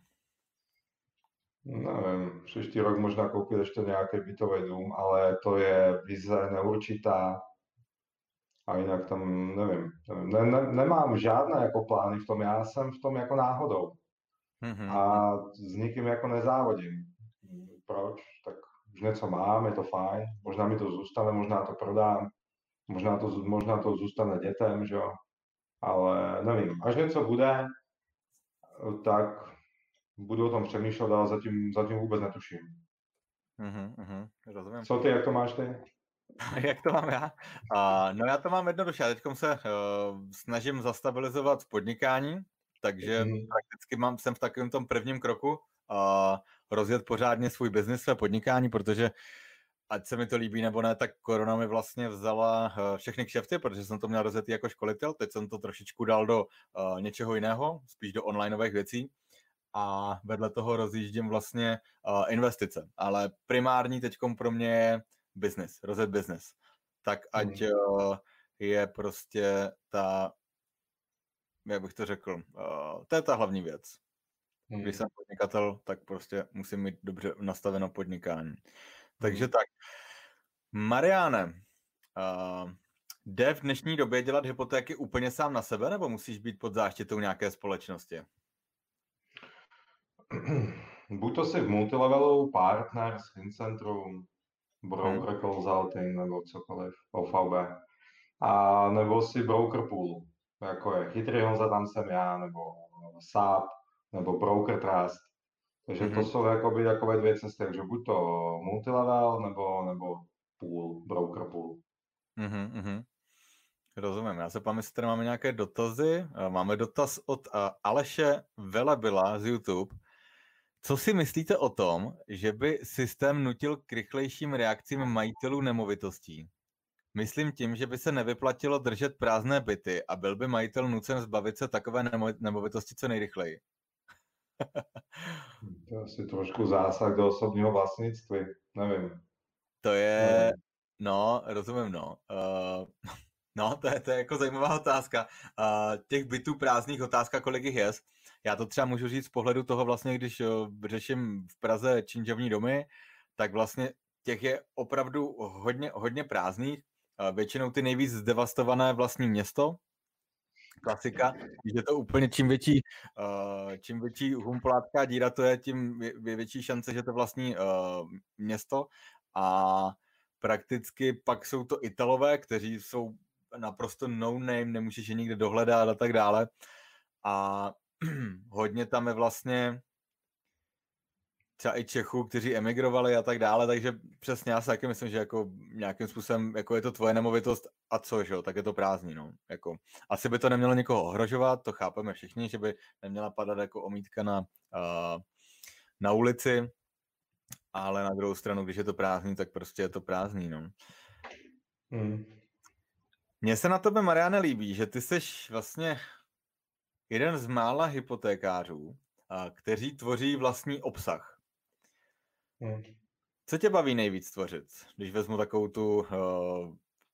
Nevím, příští rok možná koupit ještě nějaký bytový dům, ale to je vize neurčitá a jinak tam nevím. nevím ne, ne, nemám žádné jako plány v tom, já jsem v tom jako náhodou mm-hmm. a s nikým jako nezávodím. Proč? Tak už něco mám, je to fajn, možná mi to zůstane, možná to prodám, možná to, možná to zůstane dětem, že jo, ale nevím, až něco bude, tak budu o tom přemýšlet, ale zatím, zatím vůbec netuším. Uh-huh, uh-huh, rozumím. Co ty, jak to máš ty? *laughs* jak to mám já? Uh, no já to mám jednoduše, já teď se uh, snažím zastabilizovat podnikání, takže uh-huh. prakticky mám, jsem v takovém tom prvním kroku, uh, rozjet pořádně svůj biznis, své podnikání, protože ať se mi to líbí nebo ne, tak korona mi vlastně vzala uh, všechny kšefty, protože jsem to měl rozjet jako školitel, teď jsem to trošičku dal do uh, něčeho jiného, spíš do onlineových věcí a vedle toho rozjíždím vlastně uh, investice, ale primární teď pro mě je business, rozjet business. Tak ať uh, je prostě ta, jak bych to řekl, uh, to je ta hlavní věc. Hmm. Když jsem podnikatel, tak prostě musím mít dobře nastaveno podnikání. Takže hmm. tak. Mariáne, uh, jde v dnešní době dělat hypotéky úplně sám na sebe, nebo musíš být pod záštitou nějaké společnosti? *clears throat* Buď to si v multilevelu partner s Fincentrum, broker hmm. consulting nebo cokoliv, OVB, a nebo si broker pool, jako je Chytrý Honza, tam jsem já, nebo SAP, nebo broker trust. Takže mm-hmm. to mhm. jsou jakoby takové dvě cesty, takže buď to multilevel, nebo, nebo pool, broker pool. Mm-hmm. Rozumím. Já se pamatuju, jestli tady máme nějaké dotazy. Máme dotaz od Aleše Velebila z YouTube. Co si myslíte o tom, že by systém nutil k rychlejším reakcím majitelů nemovitostí? Myslím tím, že by se nevyplatilo držet prázdné byty a byl by majitel nucen zbavit se takové nemovitosti co nejrychleji. To je asi trošku zásah do osobního vlastnictví, nevím. To je, no, rozumím, no. Uh, *laughs* No, to je, to je jako zajímavá otázka. Uh, těch bytů prázdných otázka, kolik jich je. Já to třeba můžu říct z pohledu toho vlastně, když uh, řeším v Praze činžovní domy, tak vlastně těch je opravdu hodně, hodně prázdných. Uh, většinou ty nejvíc zdevastované vlastní město, klasika, že to úplně čím větší, uh, čím větší humplátká díra to je, tím vě, větší šance, že to vlastní uh, město a prakticky pak jsou to Italové, kteří jsou naprosto no name, nemůžeš je nikde dohledat a tak dále. A *clears throat* hodně tam je vlastně třeba i Čechů, kteří emigrovali a tak dále, takže přesně já si taky myslím, že jako nějakým způsobem, jako je to tvoje nemovitost a co, že jo, tak je to prázdný, no. Jako, asi by to nemělo někoho ohrožovat, to chápeme všichni, že by neměla padat jako omítka na, uh, na ulici, ale na druhou stranu, když je to prázdný, tak prostě je to prázdný, no. Hmm. Mně se na tebe, Mariane, líbí, že ty jsi vlastně jeden z mála hypotékářů, kteří tvoří vlastní obsah. Hmm. Co tě baví nejvíc tvořit, když vezmu takovou tu uh,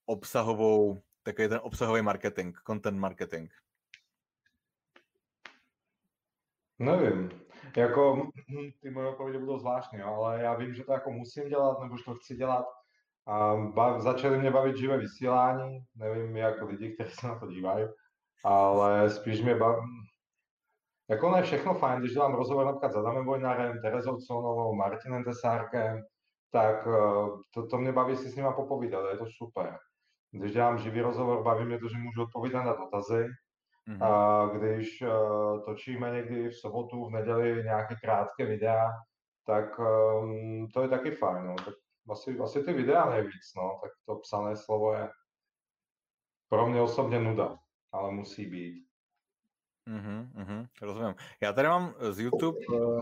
obsahovou, takový ten obsahový marketing, content marketing? Nevím. Jako, ty moje odpovědi budou zvláštní, ale já vím, že to jako musím dělat, nebo že to chci dělat. A bav, začaly mě bavit živé vysílání, nevím, jak lidi, kteří se na to dívají, ale spíš mě baví, jako ono je všechno fajn, když dělám rozhovor například s Adamem Vojnarem, Terezou Conovou, Martinem Tesárkem, tak eh, to, to mě baví si s nima popovídat, je to super. Když dělám živý rozhovor, baví mě to, že můžu odpovídat na dotazy. Mm-hmm. A když uh, točíme někdy v sobotu, v neděli nějaké krátké videa, tak um, to je taky fajn. No. Tak asi, asi ty videa nejvíc, no. tak to psané slovo je pro mě osobně nuda, ale musí být. Mhm, mhm, rozumím. Já tady mám z YouTube uh,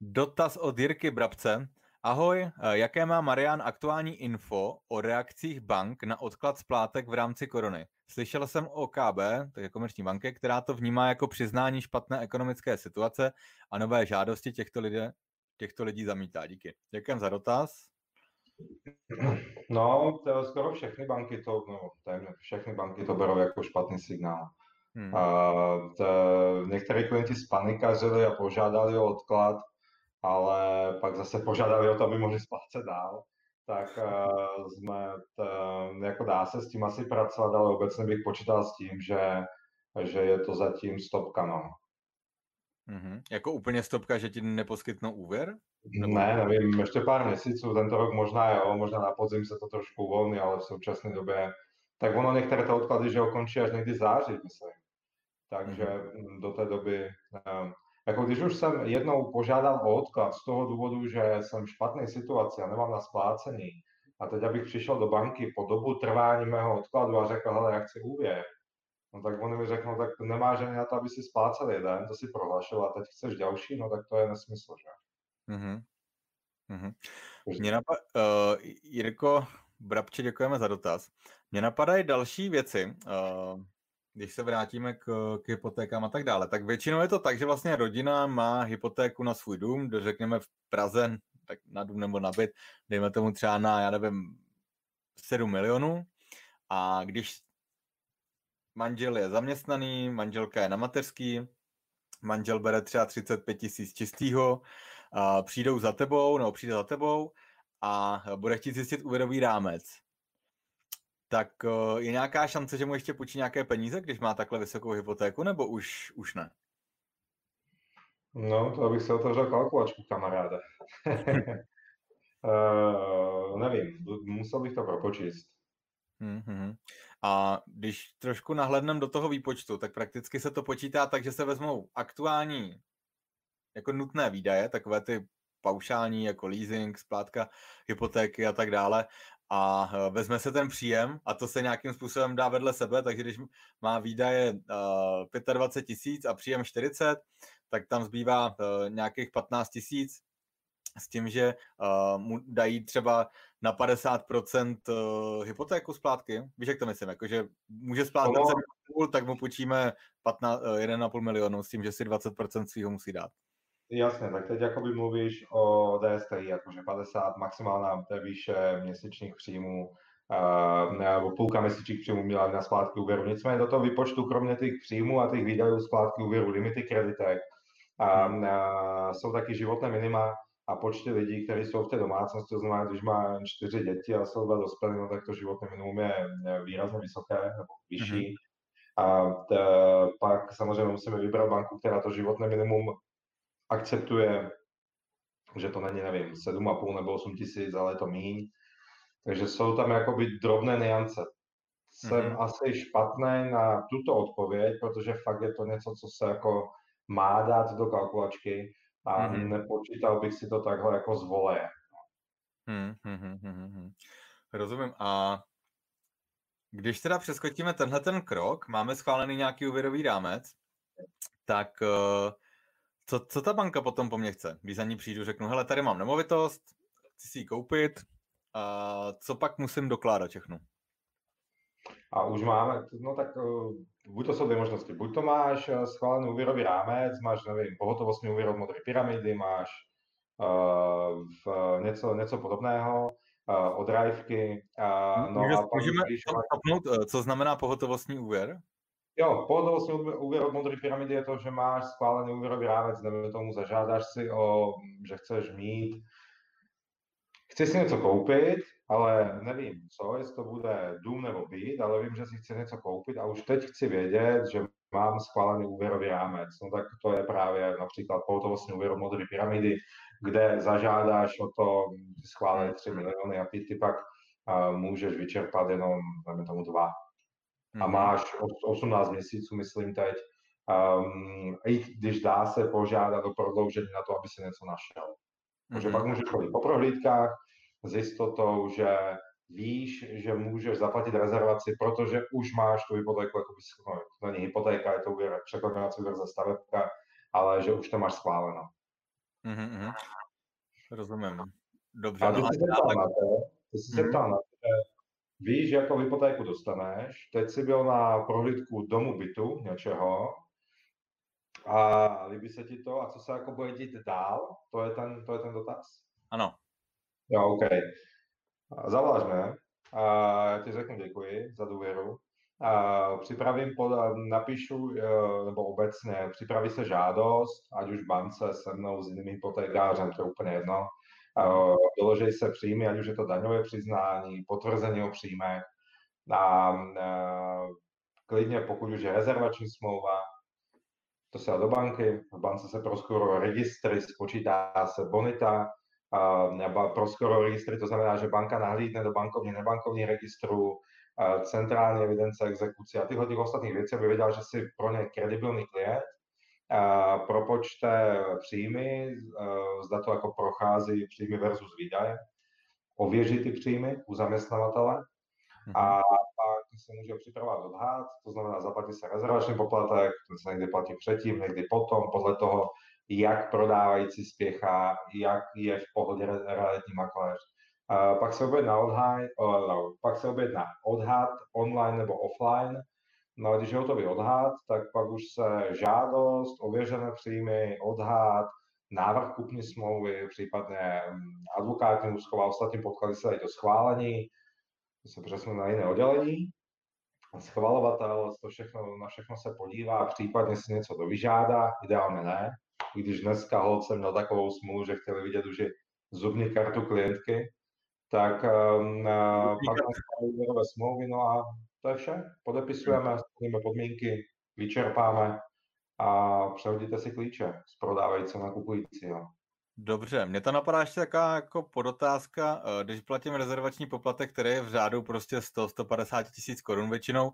dotaz od Jirky Brabce. Ahoj, eh, jaké má Marian aktuální info o reakcích bank na odklad splátek v rámci korony? Slyšel jsem o KB, je komerční banky, která to vnímá jako přiznání špatné ekonomické situace a nové žádosti těchto, lidé, těchto lidí zamítá. Díky. Děkujem za dotaz. No, to skoro všechny banky to, no, všechny banky to berou jako špatný signál. Hmm. A t, někteří klienti spanikařili a požádali o odklad, ale pak zase požádali o to, aby mohli splácet dál. Tak uh, jsme, t, jako dá se s tím asi pracovat, ale obecně bych počítal s tím, že, že je to zatím stopka, no. Mm-hmm. Jako úplně stopka, že ti neposkytnou úvěr? Nebo... Ne, nevím, ještě pár měsíců, tento rok možná jo, možná na podzim se to trošku uvolní, ale v současné době, tak ono některé to odklady, že končí až někdy září, myslím takže mm-hmm. do té doby, jako když už jsem jednou požádal o odklad z toho důvodu, že jsem v špatné situaci a nemám na splácení, a teď abych přišel do banky po dobu trvání mého odkladu a řekl, hele, já chci úvěr, no tak oni mi řeknou, tak nemáš ani na to, aby si splácel jeden, to si prohlašil a teď chceš další, no tak to je nesmysl, že? Mm-hmm. Mm-hmm. Mě napad, uh, Jirko Brabče, děkujeme za dotaz. Mně napadají další věci. Uh, když se vrátíme k, k hypotékám a tak dále, tak většinou je to tak, že vlastně rodina má hypotéku na svůj dům, řekněme v Praze, tak na dům nebo na byt, dejme tomu třeba na, já nevím, 7 milionů. A když manžel je zaměstnaný, manželka je na mateřský, manžel bere třeba 35 tisíc čistýho, a přijdou za tebou, nebo přijde za tebou a bude chtít zjistit úvěrový rámec tak uh, je nějaká šance, že mu ještě půjčí nějaké peníze, když má takhle vysokou hypotéku, nebo už, už ne? No, to bych se otevřel kalkulačku, kamaráde. uh, *laughs* nevím, musel bych to propočíst. Mm-hmm. A když trošku nahledneme do toho výpočtu, tak prakticky se to počítá tak, že se vezmou aktuální jako nutné výdaje, takové ty paušální jako leasing, splátka hypotéky a tak dále a eh, vezme se ten příjem a to se nějakým způsobem dá vedle sebe, takže když má výdaje uh, 25 tisíc a příjem 40, tak tam zbývá uh, nějakých 15 tisíc s tím, že mu dají třeba na 50% uh, hypotéku splátky. Víš, jak to myslím? Jakože může splátit no. půl, tak mu půjčíme 15, uh, 1,5 milionu s tím, že si 20% svého musí dát. Jasne, tak teď akoby mluvíš o DSTI, akože 50 maximálna výše měsíčních příjmů nebo půlka měsíčních příjmů měla na splátky úvěru. Nicméně do toho vypočtu kromě těch příjmů a těch výdajů splátky úvěru, limity kreditek, a, a, jsou taky životné minima a počty lidí, kteří jsou v té domácnosti, to znamená, když má čtyři děti a jsou dva dospělí, no, tak to životné minimum je výrazně vysoké nebo vyšší. Mm-hmm. A t, pak samozřejmě musíme vybrat banku, která to životné minimum akceptuje, že to není, nevím, 7,5 nebo 8 tisíc, ale je to míň. Takže jsou tam jakoby drobné niance. Jsem mm-hmm. asi špatný na tuto odpověď, protože fakt je to něco, co se jako má dát do kalkulačky a mm-hmm. nepočítal bych si to takhle jako z voleje. Mm-hmm. Rozumím. A když teda přeskočíme tenhle ten krok, máme schválený nějaký úvěrový rámec, tak uh, co, co ta banka potom po mně chce? Když za ní přijdu, řeknu, hele, tady mám nemovitost, chci si ji koupit, a co pak musím dokládat všechno? A už máme, no tak uh, buď to jsou dvě možnosti. Buď to máš eh, schválený úvěrový rámec, máš, nevím, pohotovostní úvěr od modré pyramidy, máš uh, v, něco, něco podobného, uh, od Rajvky. Uh, no a můžeme když... Tapnout, co znamená pohotovostní úvěr? Jo, pohotovostní úvěr od modré pyramidy je to, že máš schválený úvěrový rámec, nebo tomu zažádáš si o, že chceš mít chci si něco koupit, ale nevím co, jestli to bude dům nebo byt, ale vím, že si chci něco koupit a už teď chci vědět, že mám schválený úvěrový rámec. No tak to je právě například pohotovostní úvěr od modré pyramidy, kde zažádáš o to schválené 3 miliony a ty, ty pak uh, můžeš vyčerpat jenom, nevím tomu, dva. A mhm. máš 18 měsíců, myslím teď, um, i když dá se požádat o prodloužení na to, aby si něco našel. Takže mm-hmm. pak můžeš chodit po prohlídkách s jistotou, že víš, že můžeš zaplatit rezervaci, protože už máš tu hypotéku, jako bys, no, to není hypotéka, je to úvěr, překladací úvěr za stavebka, ale že už to máš schváleno. Mm-hmm. Rozumím. Dobře. A ty no, jsi se ptal na to, ty jsi mm-hmm. na to, že víš, jakou hypotéku dostaneš, teď jsi byl na prohlídku domu, bytu, něčeho, a líbí se ti to a co se jako bude dít dál? To je ten, to je ten dotaz? Ano. Jo, OK. Zavoláš mě a já ti řeknu děkuji za důvěru. A připravím, pod, napíšu, e, nebo obecně, připraví se žádost, ať už bance, se mnou, s jinými hypotékářem, to je úplně jedno. Doložej se příjmy, ať už je to daňové přiznání, potvrzení o příjmech. A, klidně, pokud už je rezervační smlouva, to se do banky, v bance se proskourují registry, spočítá se bonita, nebo proskourují registry, to znamená, že banka nahlídne do bankovní, nebankovní registru, centrální evidence exekuce a těch ostatních věcí, aby věděl, že si pro ně kredibilní klient, propočte příjmy, zda to jako prochází příjmy versus výdaje, ověří ty příjmy u zaměstnavatele a mhm se může připravovat odhad, to znamená zaplatí se rezervační poplatek, ten se někdy platí předtím, někdy potom, podle toho, jak prodávající spěchá, jak je v pohodě realitní makléř. Pak se objedná odhad, no, pak se objedná odhad online nebo offline. No a když je hotový odhad, tak pak už se žádost, ověřené příjmy, odhad, návrh kupní smlouvy, případně mm, advokátní úschova, ostatní podklady se dají do schválení, se přesunu na jiné oddělení. Schvalovatel to všechno, na všechno se podívá, případně si něco dovyžádá, ideálně ne. I když dneska hold jsem měl takovou smůlu, že chtěli vidět už i zubní kartu klientky, tak um, pak úvěrové smlouvy, no a to je vše. Podepisujeme, splníme podmínky, vyčerpáme a přehodíte si klíče z prodávajícího na kupujícího. Dobře, mě to napadá ještě taková jako podotázka, eh, když platím rezervační poplatek, který je v řádu prostě 100-150 tisíc korun většinou,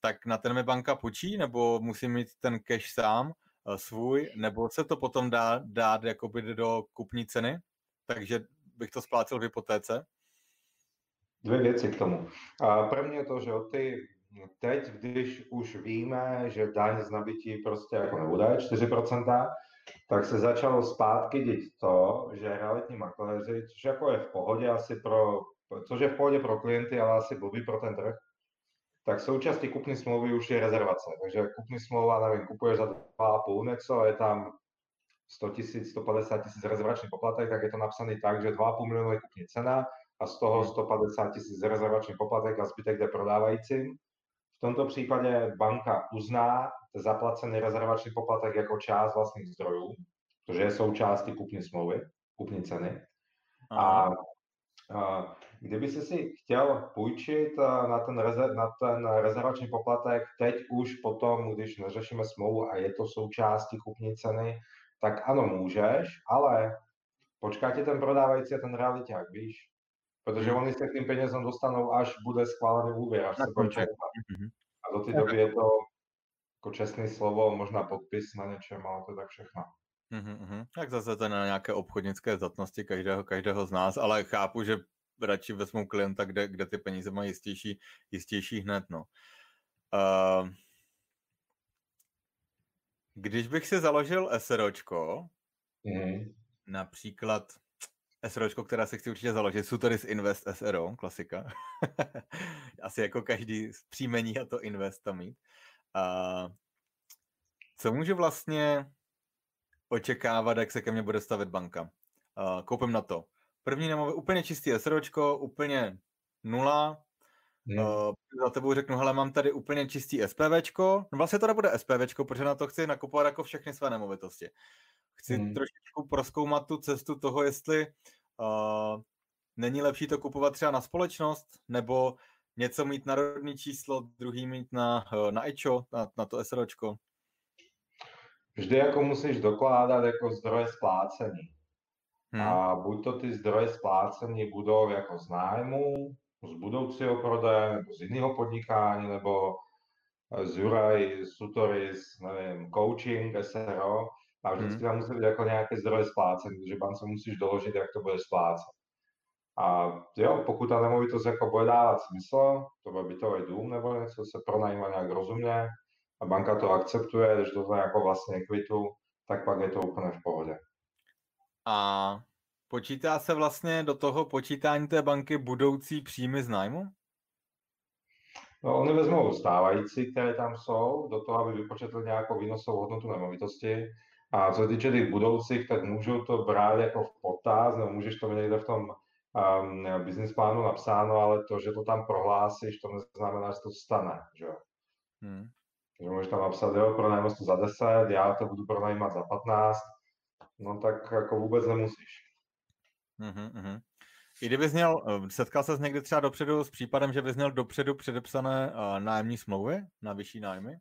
tak na ten mi banka půjčí, nebo musím mít ten cash sám eh, svůj, nebo se to potom dá dát jakoby do kupní ceny, takže bych to splácel v hypotéce? Dvě věci k tomu. A první je to, že ty teď, když už víme, že daň z nabití prostě jako nebude 4%, tak se začalo zpátky dít to, že realitní makléři, což jako je v pohodě asi pro, což je v pohodě pro klienty, ale asi blbý pro ten trh, tak součástí kupní smlouvy už je rezervace. Takže kupní smlouva, nevím, kupuješ za 2,5 něco, je tam 100 tisíc, 150 tisíc rezervační poplatek, tak je to napsaný tak, že 2,5 milionu je kupní cena a z toho 150 hmm. tisíc rezervační poplatek a zbytek jde prodávajícím. V tomto případě banka uzná zaplacený rezervační poplatek jako část vlastních zdrojů, protože je součástí kupní smlouvy, kupní ceny. A, a kdyby si si chtěl půjčit na ten, rezerv, na ten rezervační poplatek teď už potom, když neřešíme smlouvu a je to součástí kupní ceny, tak ano, můžeš, ale počká ti ten prodávající a ten realiták, víš? Protože oni se k tým penězom dostanou, až bude schválený úvěr, až se bude mm-hmm. A do té doby je to jako čestné slovo, možná podpis na něčem, ale to je tak všechno. Mm-hmm. Tak zase to na nějaké obchodnické zdatnosti každého, každého z nás, ale chápu, že radši vezmou klienta, kde, kde ty peníze mají jistější, jistější hned. No. Uh, když bych si založil SROčko, mm. například SROčko, která se chci určitě založit, Sutoris Invest SRO, klasika. *laughs* Asi jako každý z příjmení a to Invest tam mít. Uh, co můžu vlastně očekávat, jak se ke mně bude stavit banka? Uh, koupím na to. První nemové, úplně čistý SROčko, úplně nula. Hmm. Uh, za tebou řeknu, hele, mám tady úplně čistý SPVčko. No vlastně to nebude SPVčko, protože na to chci nakupovat jako všechny své nemovitosti. Chci hmm. trošičku proskoumat tu cestu toho, jestli uh, není lepší to kupovat třeba na společnost, nebo něco mít na rodní číslo, druhý mít na, uh, na IČO, na, na to SROčko. Vždy jako musíš dokládat jako zdroje splácení. Hmm. A buď to ty zdroje splácení budou jako z nájmu, z budoucího prodeje, nebo z jiného podnikání, nebo z Juraj, Sutoris, nevím, coaching, SRO, a vždycky hmm. tam musí být jako nějaké zdroje splácení, že bance musíš doložit, jak to bude splácet. A jo, pokud ta nemovitost jako bude dávat smysl, to bude bytový dům nebo něco, se pronajímá nějak rozumně a banka to akceptuje, když to jako vlastně ekvitu, tak pak je to úplně v pohodě. A počítá se vlastně do toho počítání té banky budoucí příjmy z nájmu? No, oni vezmou stávající, které tam jsou, do toho, aby vypočetli nějakou výnosovou hodnotu nemovitosti. A co se týče těch budoucích, tak můžou to brát jako v potaz, nebo můžeš to mít někde v tom um, business plánu napsáno, ale to, že to tam prohlásíš, to neznamená, že to stane, že. Hmm. Že můžeš tam napsat, jo, pronajmu to za 10, já to budu pronajímat za 15, no tak jako vůbec nemusíš. Mm-hmm. I kdybys měl, eh, setkal ses někdy třeba dopředu s případem, že bys měl dopředu předepsané uh, nájemní smlouvy na vyšší nájmy?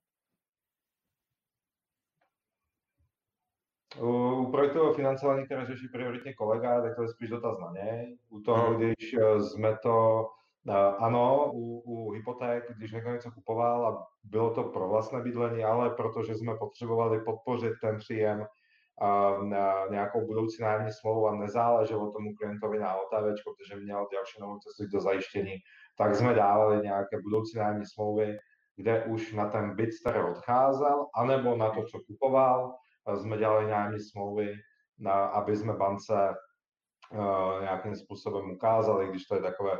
U, u projektového financování, které řeší prioritně kolega, tak to je spíš dotaz na něj. U toho, hmm. když eh, jsme to, ano, u, u hypoték, když někdo něco kupoval a bylo to pro vlastné bydlení, ale protože jsme potřebovali podpořit ten příjem na nějakou budoucí nájemní smlouvu a nezáleželo tomu klientovi na OTV, protože měl další nemovitosti do zajištění, tak jsme dávali nějaké budoucí nájemní smlouvy, kde už na ten byt starý odcházel, anebo na to, co kupoval, jsme dělali nájemní smlouvy, na, aby jsme bance uh, nějakým způsobem ukázali, když to je takové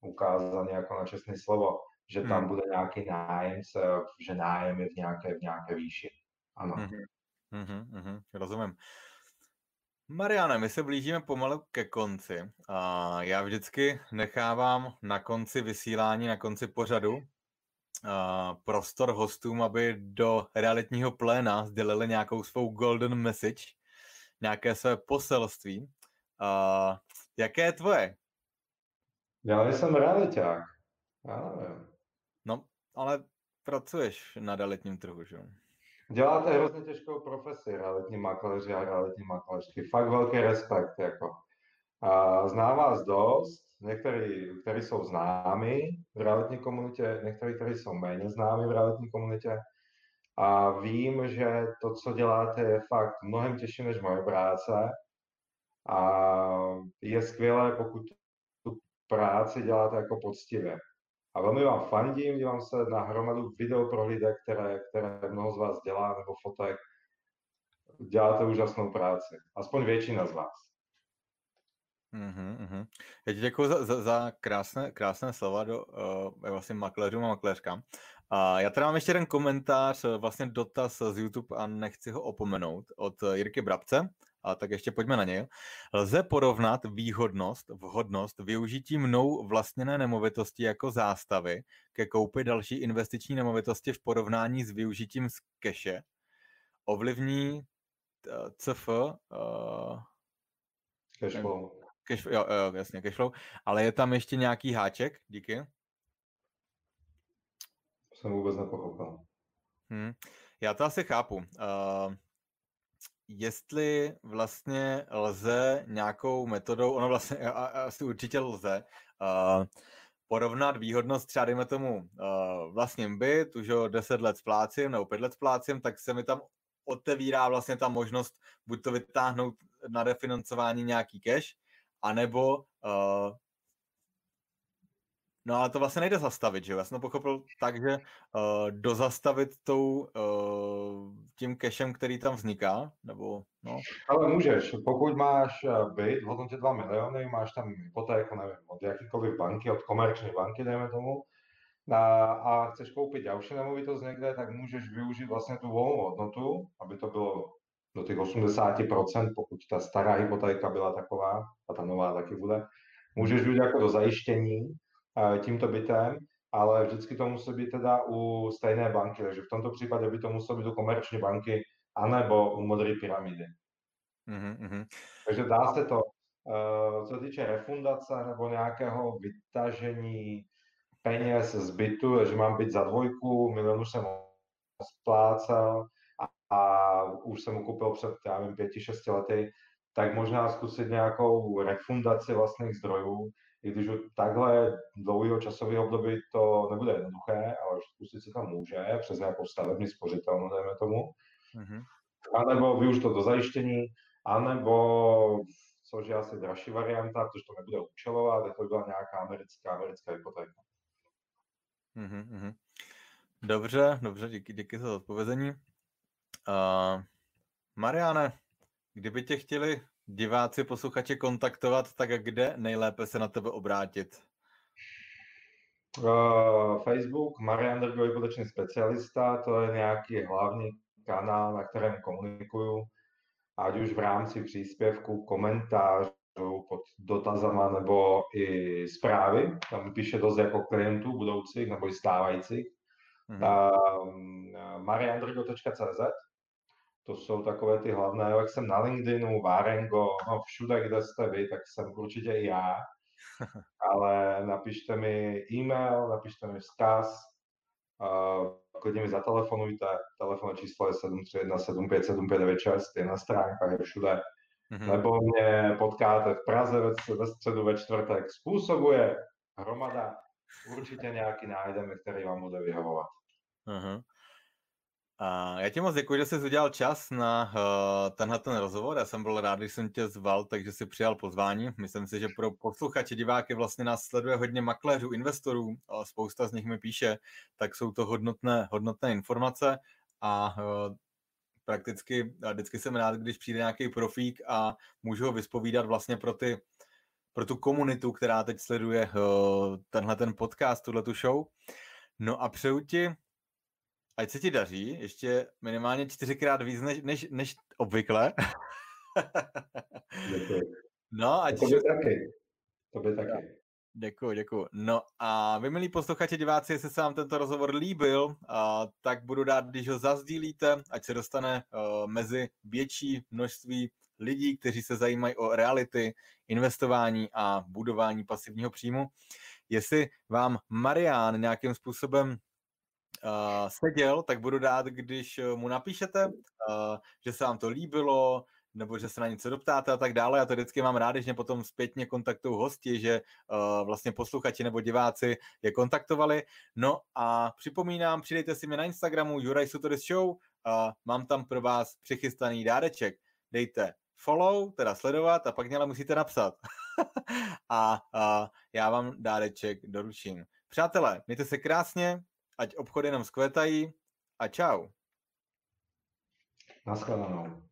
ukázané jako na čestné slovo, že tam hmm. bude nějaký nájemce, že nájem je v nějaké, v nějaké výši. Ano. Hmm. Mm-hmm, mm-hmm, rozumím. Mariane, my se blížíme pomalu ke konci. A já vždycky nechávám na konci vysílání, na konci pořadu a prostor hostům, aby do realitního pléna sdělili nějakou svou golden message, nějaké své poselství. A jaké je tvoje? Já jsem realiták. Já nevím. No, ale pracuješ na realitním trhu, že jo? Děláte hrozně těžkou profesi, realitní makléři a realitní makléřky. Fakt velký respekt. Jako. A znám vás dost, někteří, kteří jsou známi v realitní komunitě, někteří, kteří jsou méně známi v realitní komunitě. A vím, že to, co děláte, je fakt mnohem těžší než moje práce. A je skvělé, pokud tu práci děláte jako poctivě. A velmi vám fandím, dívám se na hromadu videoprohlídek, které, které mnoho z vás dělá, nebo fotek. Děláte úžasnou práci. Aspoň většina z vás. Mm-hmm. Já ti děkuji za, za, za krásné, krásné slova do uh, vlastně makléřům a makléřkám. A já tady mám ještě jeden komentář, vlastně dotaz z YouTube a nechci ho opomenout od Jirky Brabce. A tak ještě pojďme na něj. Lze porovnat výhodnost, vhodnost využití mnou vlastněné nemovitosti jako zástavy ke koupi další investiční nemovitosti v porovnání s využitím z keše? Ovlivní CF uh, Cashflow. Cash, jo, jo, jasně, cashflow. Ale je tam ještě nějaký háček? Díky. Jsem vůbec nepochopil. Hmm. Já to asi chápu. Uh, jestli vlastně lze nějakou metodou, ono vlastně asi určitě lze, uh, porovnat výhodnost třeba, dejme tomu, uh, vlastním byt, už o 10 let splácím nebo 5 let splácím, tak se mi tam otevírá vlastně ta možnost buď to vytáhnout na refinancování nějaký cash, anebo uh, No ale to vlastně nejde zastavit, že jo? Já jsem to pochopil tak, že uh, dozastavit tou, uh, tím cashem, který tam vzniká, nebo no. Ale můžeš, pokud máš byt v hodnotě 2 miliony, máš tam hypotéku, nevím, od jakýkoliv banky, od komerční banky, dejme tomu, a, a chceš koupit další nemovitost někde, tak můžeš využít vlastně tu volnou hodnotu, aby to bylo do těch 80%, pokud ta stará hypotéka byla taková a ta nová taky bude, můžeš využít jako do zajištění tímto bytem, ale vždycky to musí být teda u stejné banky, takže v tomto případě by to muselo být u komerční banky anebo u modré pyramidy. Mm-hmm. Takže dá se to, uh, co se týče refundace nebo nějakého vytažení peněz z bytu, že mám byt za dvojku, milion už jsem splácel a, a už jsem ho koupil před, já nevím, pěti, šesti lety, tak možná zkusit nějakou refundaci vlastních zdrojů, i když u takhle dlouhého časového období to nebude jednoduché, ale zkusit si to může přes nějakou stavební spořitelnu, dejme tomu. Mm-hmm. A nebo využít to do zajištění, anebo, což je asi dražší varianta, protože to nebude účelová, tak to byla nějaká americká, americká hypotéka. Mm-hmm. Dobře, dobře, díky, díky za odpovězení. Uh, Mariane, kdyby tě chtěli diváci, posluchači kontaktovat, tak kde nejlépe se na tebe obrátit? Uh, Facebook, Marian Drgo, hypotečný specialista, to je nějaký hlavní kanál, na kterém komunikuju, ať už v rámci příspěvku, komentářů pod dotazama nebo i zprávy. Tam píše dost jako klientů budoucích nebo i stávajících. Mm-hmm. Uh, mariandrgo.cz to jsou takové ty hlavné, jak jsem na LinkedInu, Varengo, no všude, kde jste vy, tak jsem určitě i já. *laughs* Ale napište mi e-mail, napište mi vzkaz, uh, klidně mi zatelefonujte, telefonové číslo je 731 757596, je na stránkách, je všude. Mm-hmm. Nebo mě potkáte v Praze ve, ve středu, ve čtvrtek. Způsobuje hromada, určitě nějaký nájdeme, který vám bude vyhovovat. Uh-huh. A já ti moc děkuji, že jsi udělal čas na uh, tenhle ten rozhovor. Já jsem byl rád, když jsem tě zval, takže si přijal pozvání. Myslím si, že pro posluchače, diváky vlastně nás sleduje hodně makléřů, investorů, a spousta z nich mi píše, tak jsou to hodnotné, hodnotné informace a uh, prakticky a vždycky jsem rád, když přijde nějaký profík a můžu ho vyspovídat vlastně pro ty pro tu komunitu, která teď sleduje uh, tenhle ten podcast, tuhle tu show. No a přeju ti ať se ti daří, ještě minimálně čtyřikrát víc než, než, než obvykle. Děkuji. *laughs* No, ať... To by taky. To by taky. Děkuji, děkuji. No a vy, milí posluchači, diváci, jestli se vám tento rozhovor líbil, a, tak budu rád, když ho zazdílíte, ať se dostane uh, mezi větší množství lidí, kteří se zajímají o reality, investování a budování pasivního příjmu. Jestli vám Marián nějakým způsobem uh, seděl, tak budu rád, když eh, mu napíšete, uh, že se vám to líbilo, nebo že se na něco doptáte a tak dále. Já to vždycky mám rád, když mě potom zpětně kontaktují hosti, že uh, vlastně posluchači nebo diváci je kontaktovali. No a připomínám, přidejte si mě na Instagramu Juraj Sutoris Show, uh, mám tam pro vás přichystaný dáreček. Dejte follow, teda sledovat a pak mě ale musíte napsat. *laughs* a uh, já vám dáreček doručím. Přátelé, mějte se krásně, ať obchody nám skvětají a čau. Naschledanou.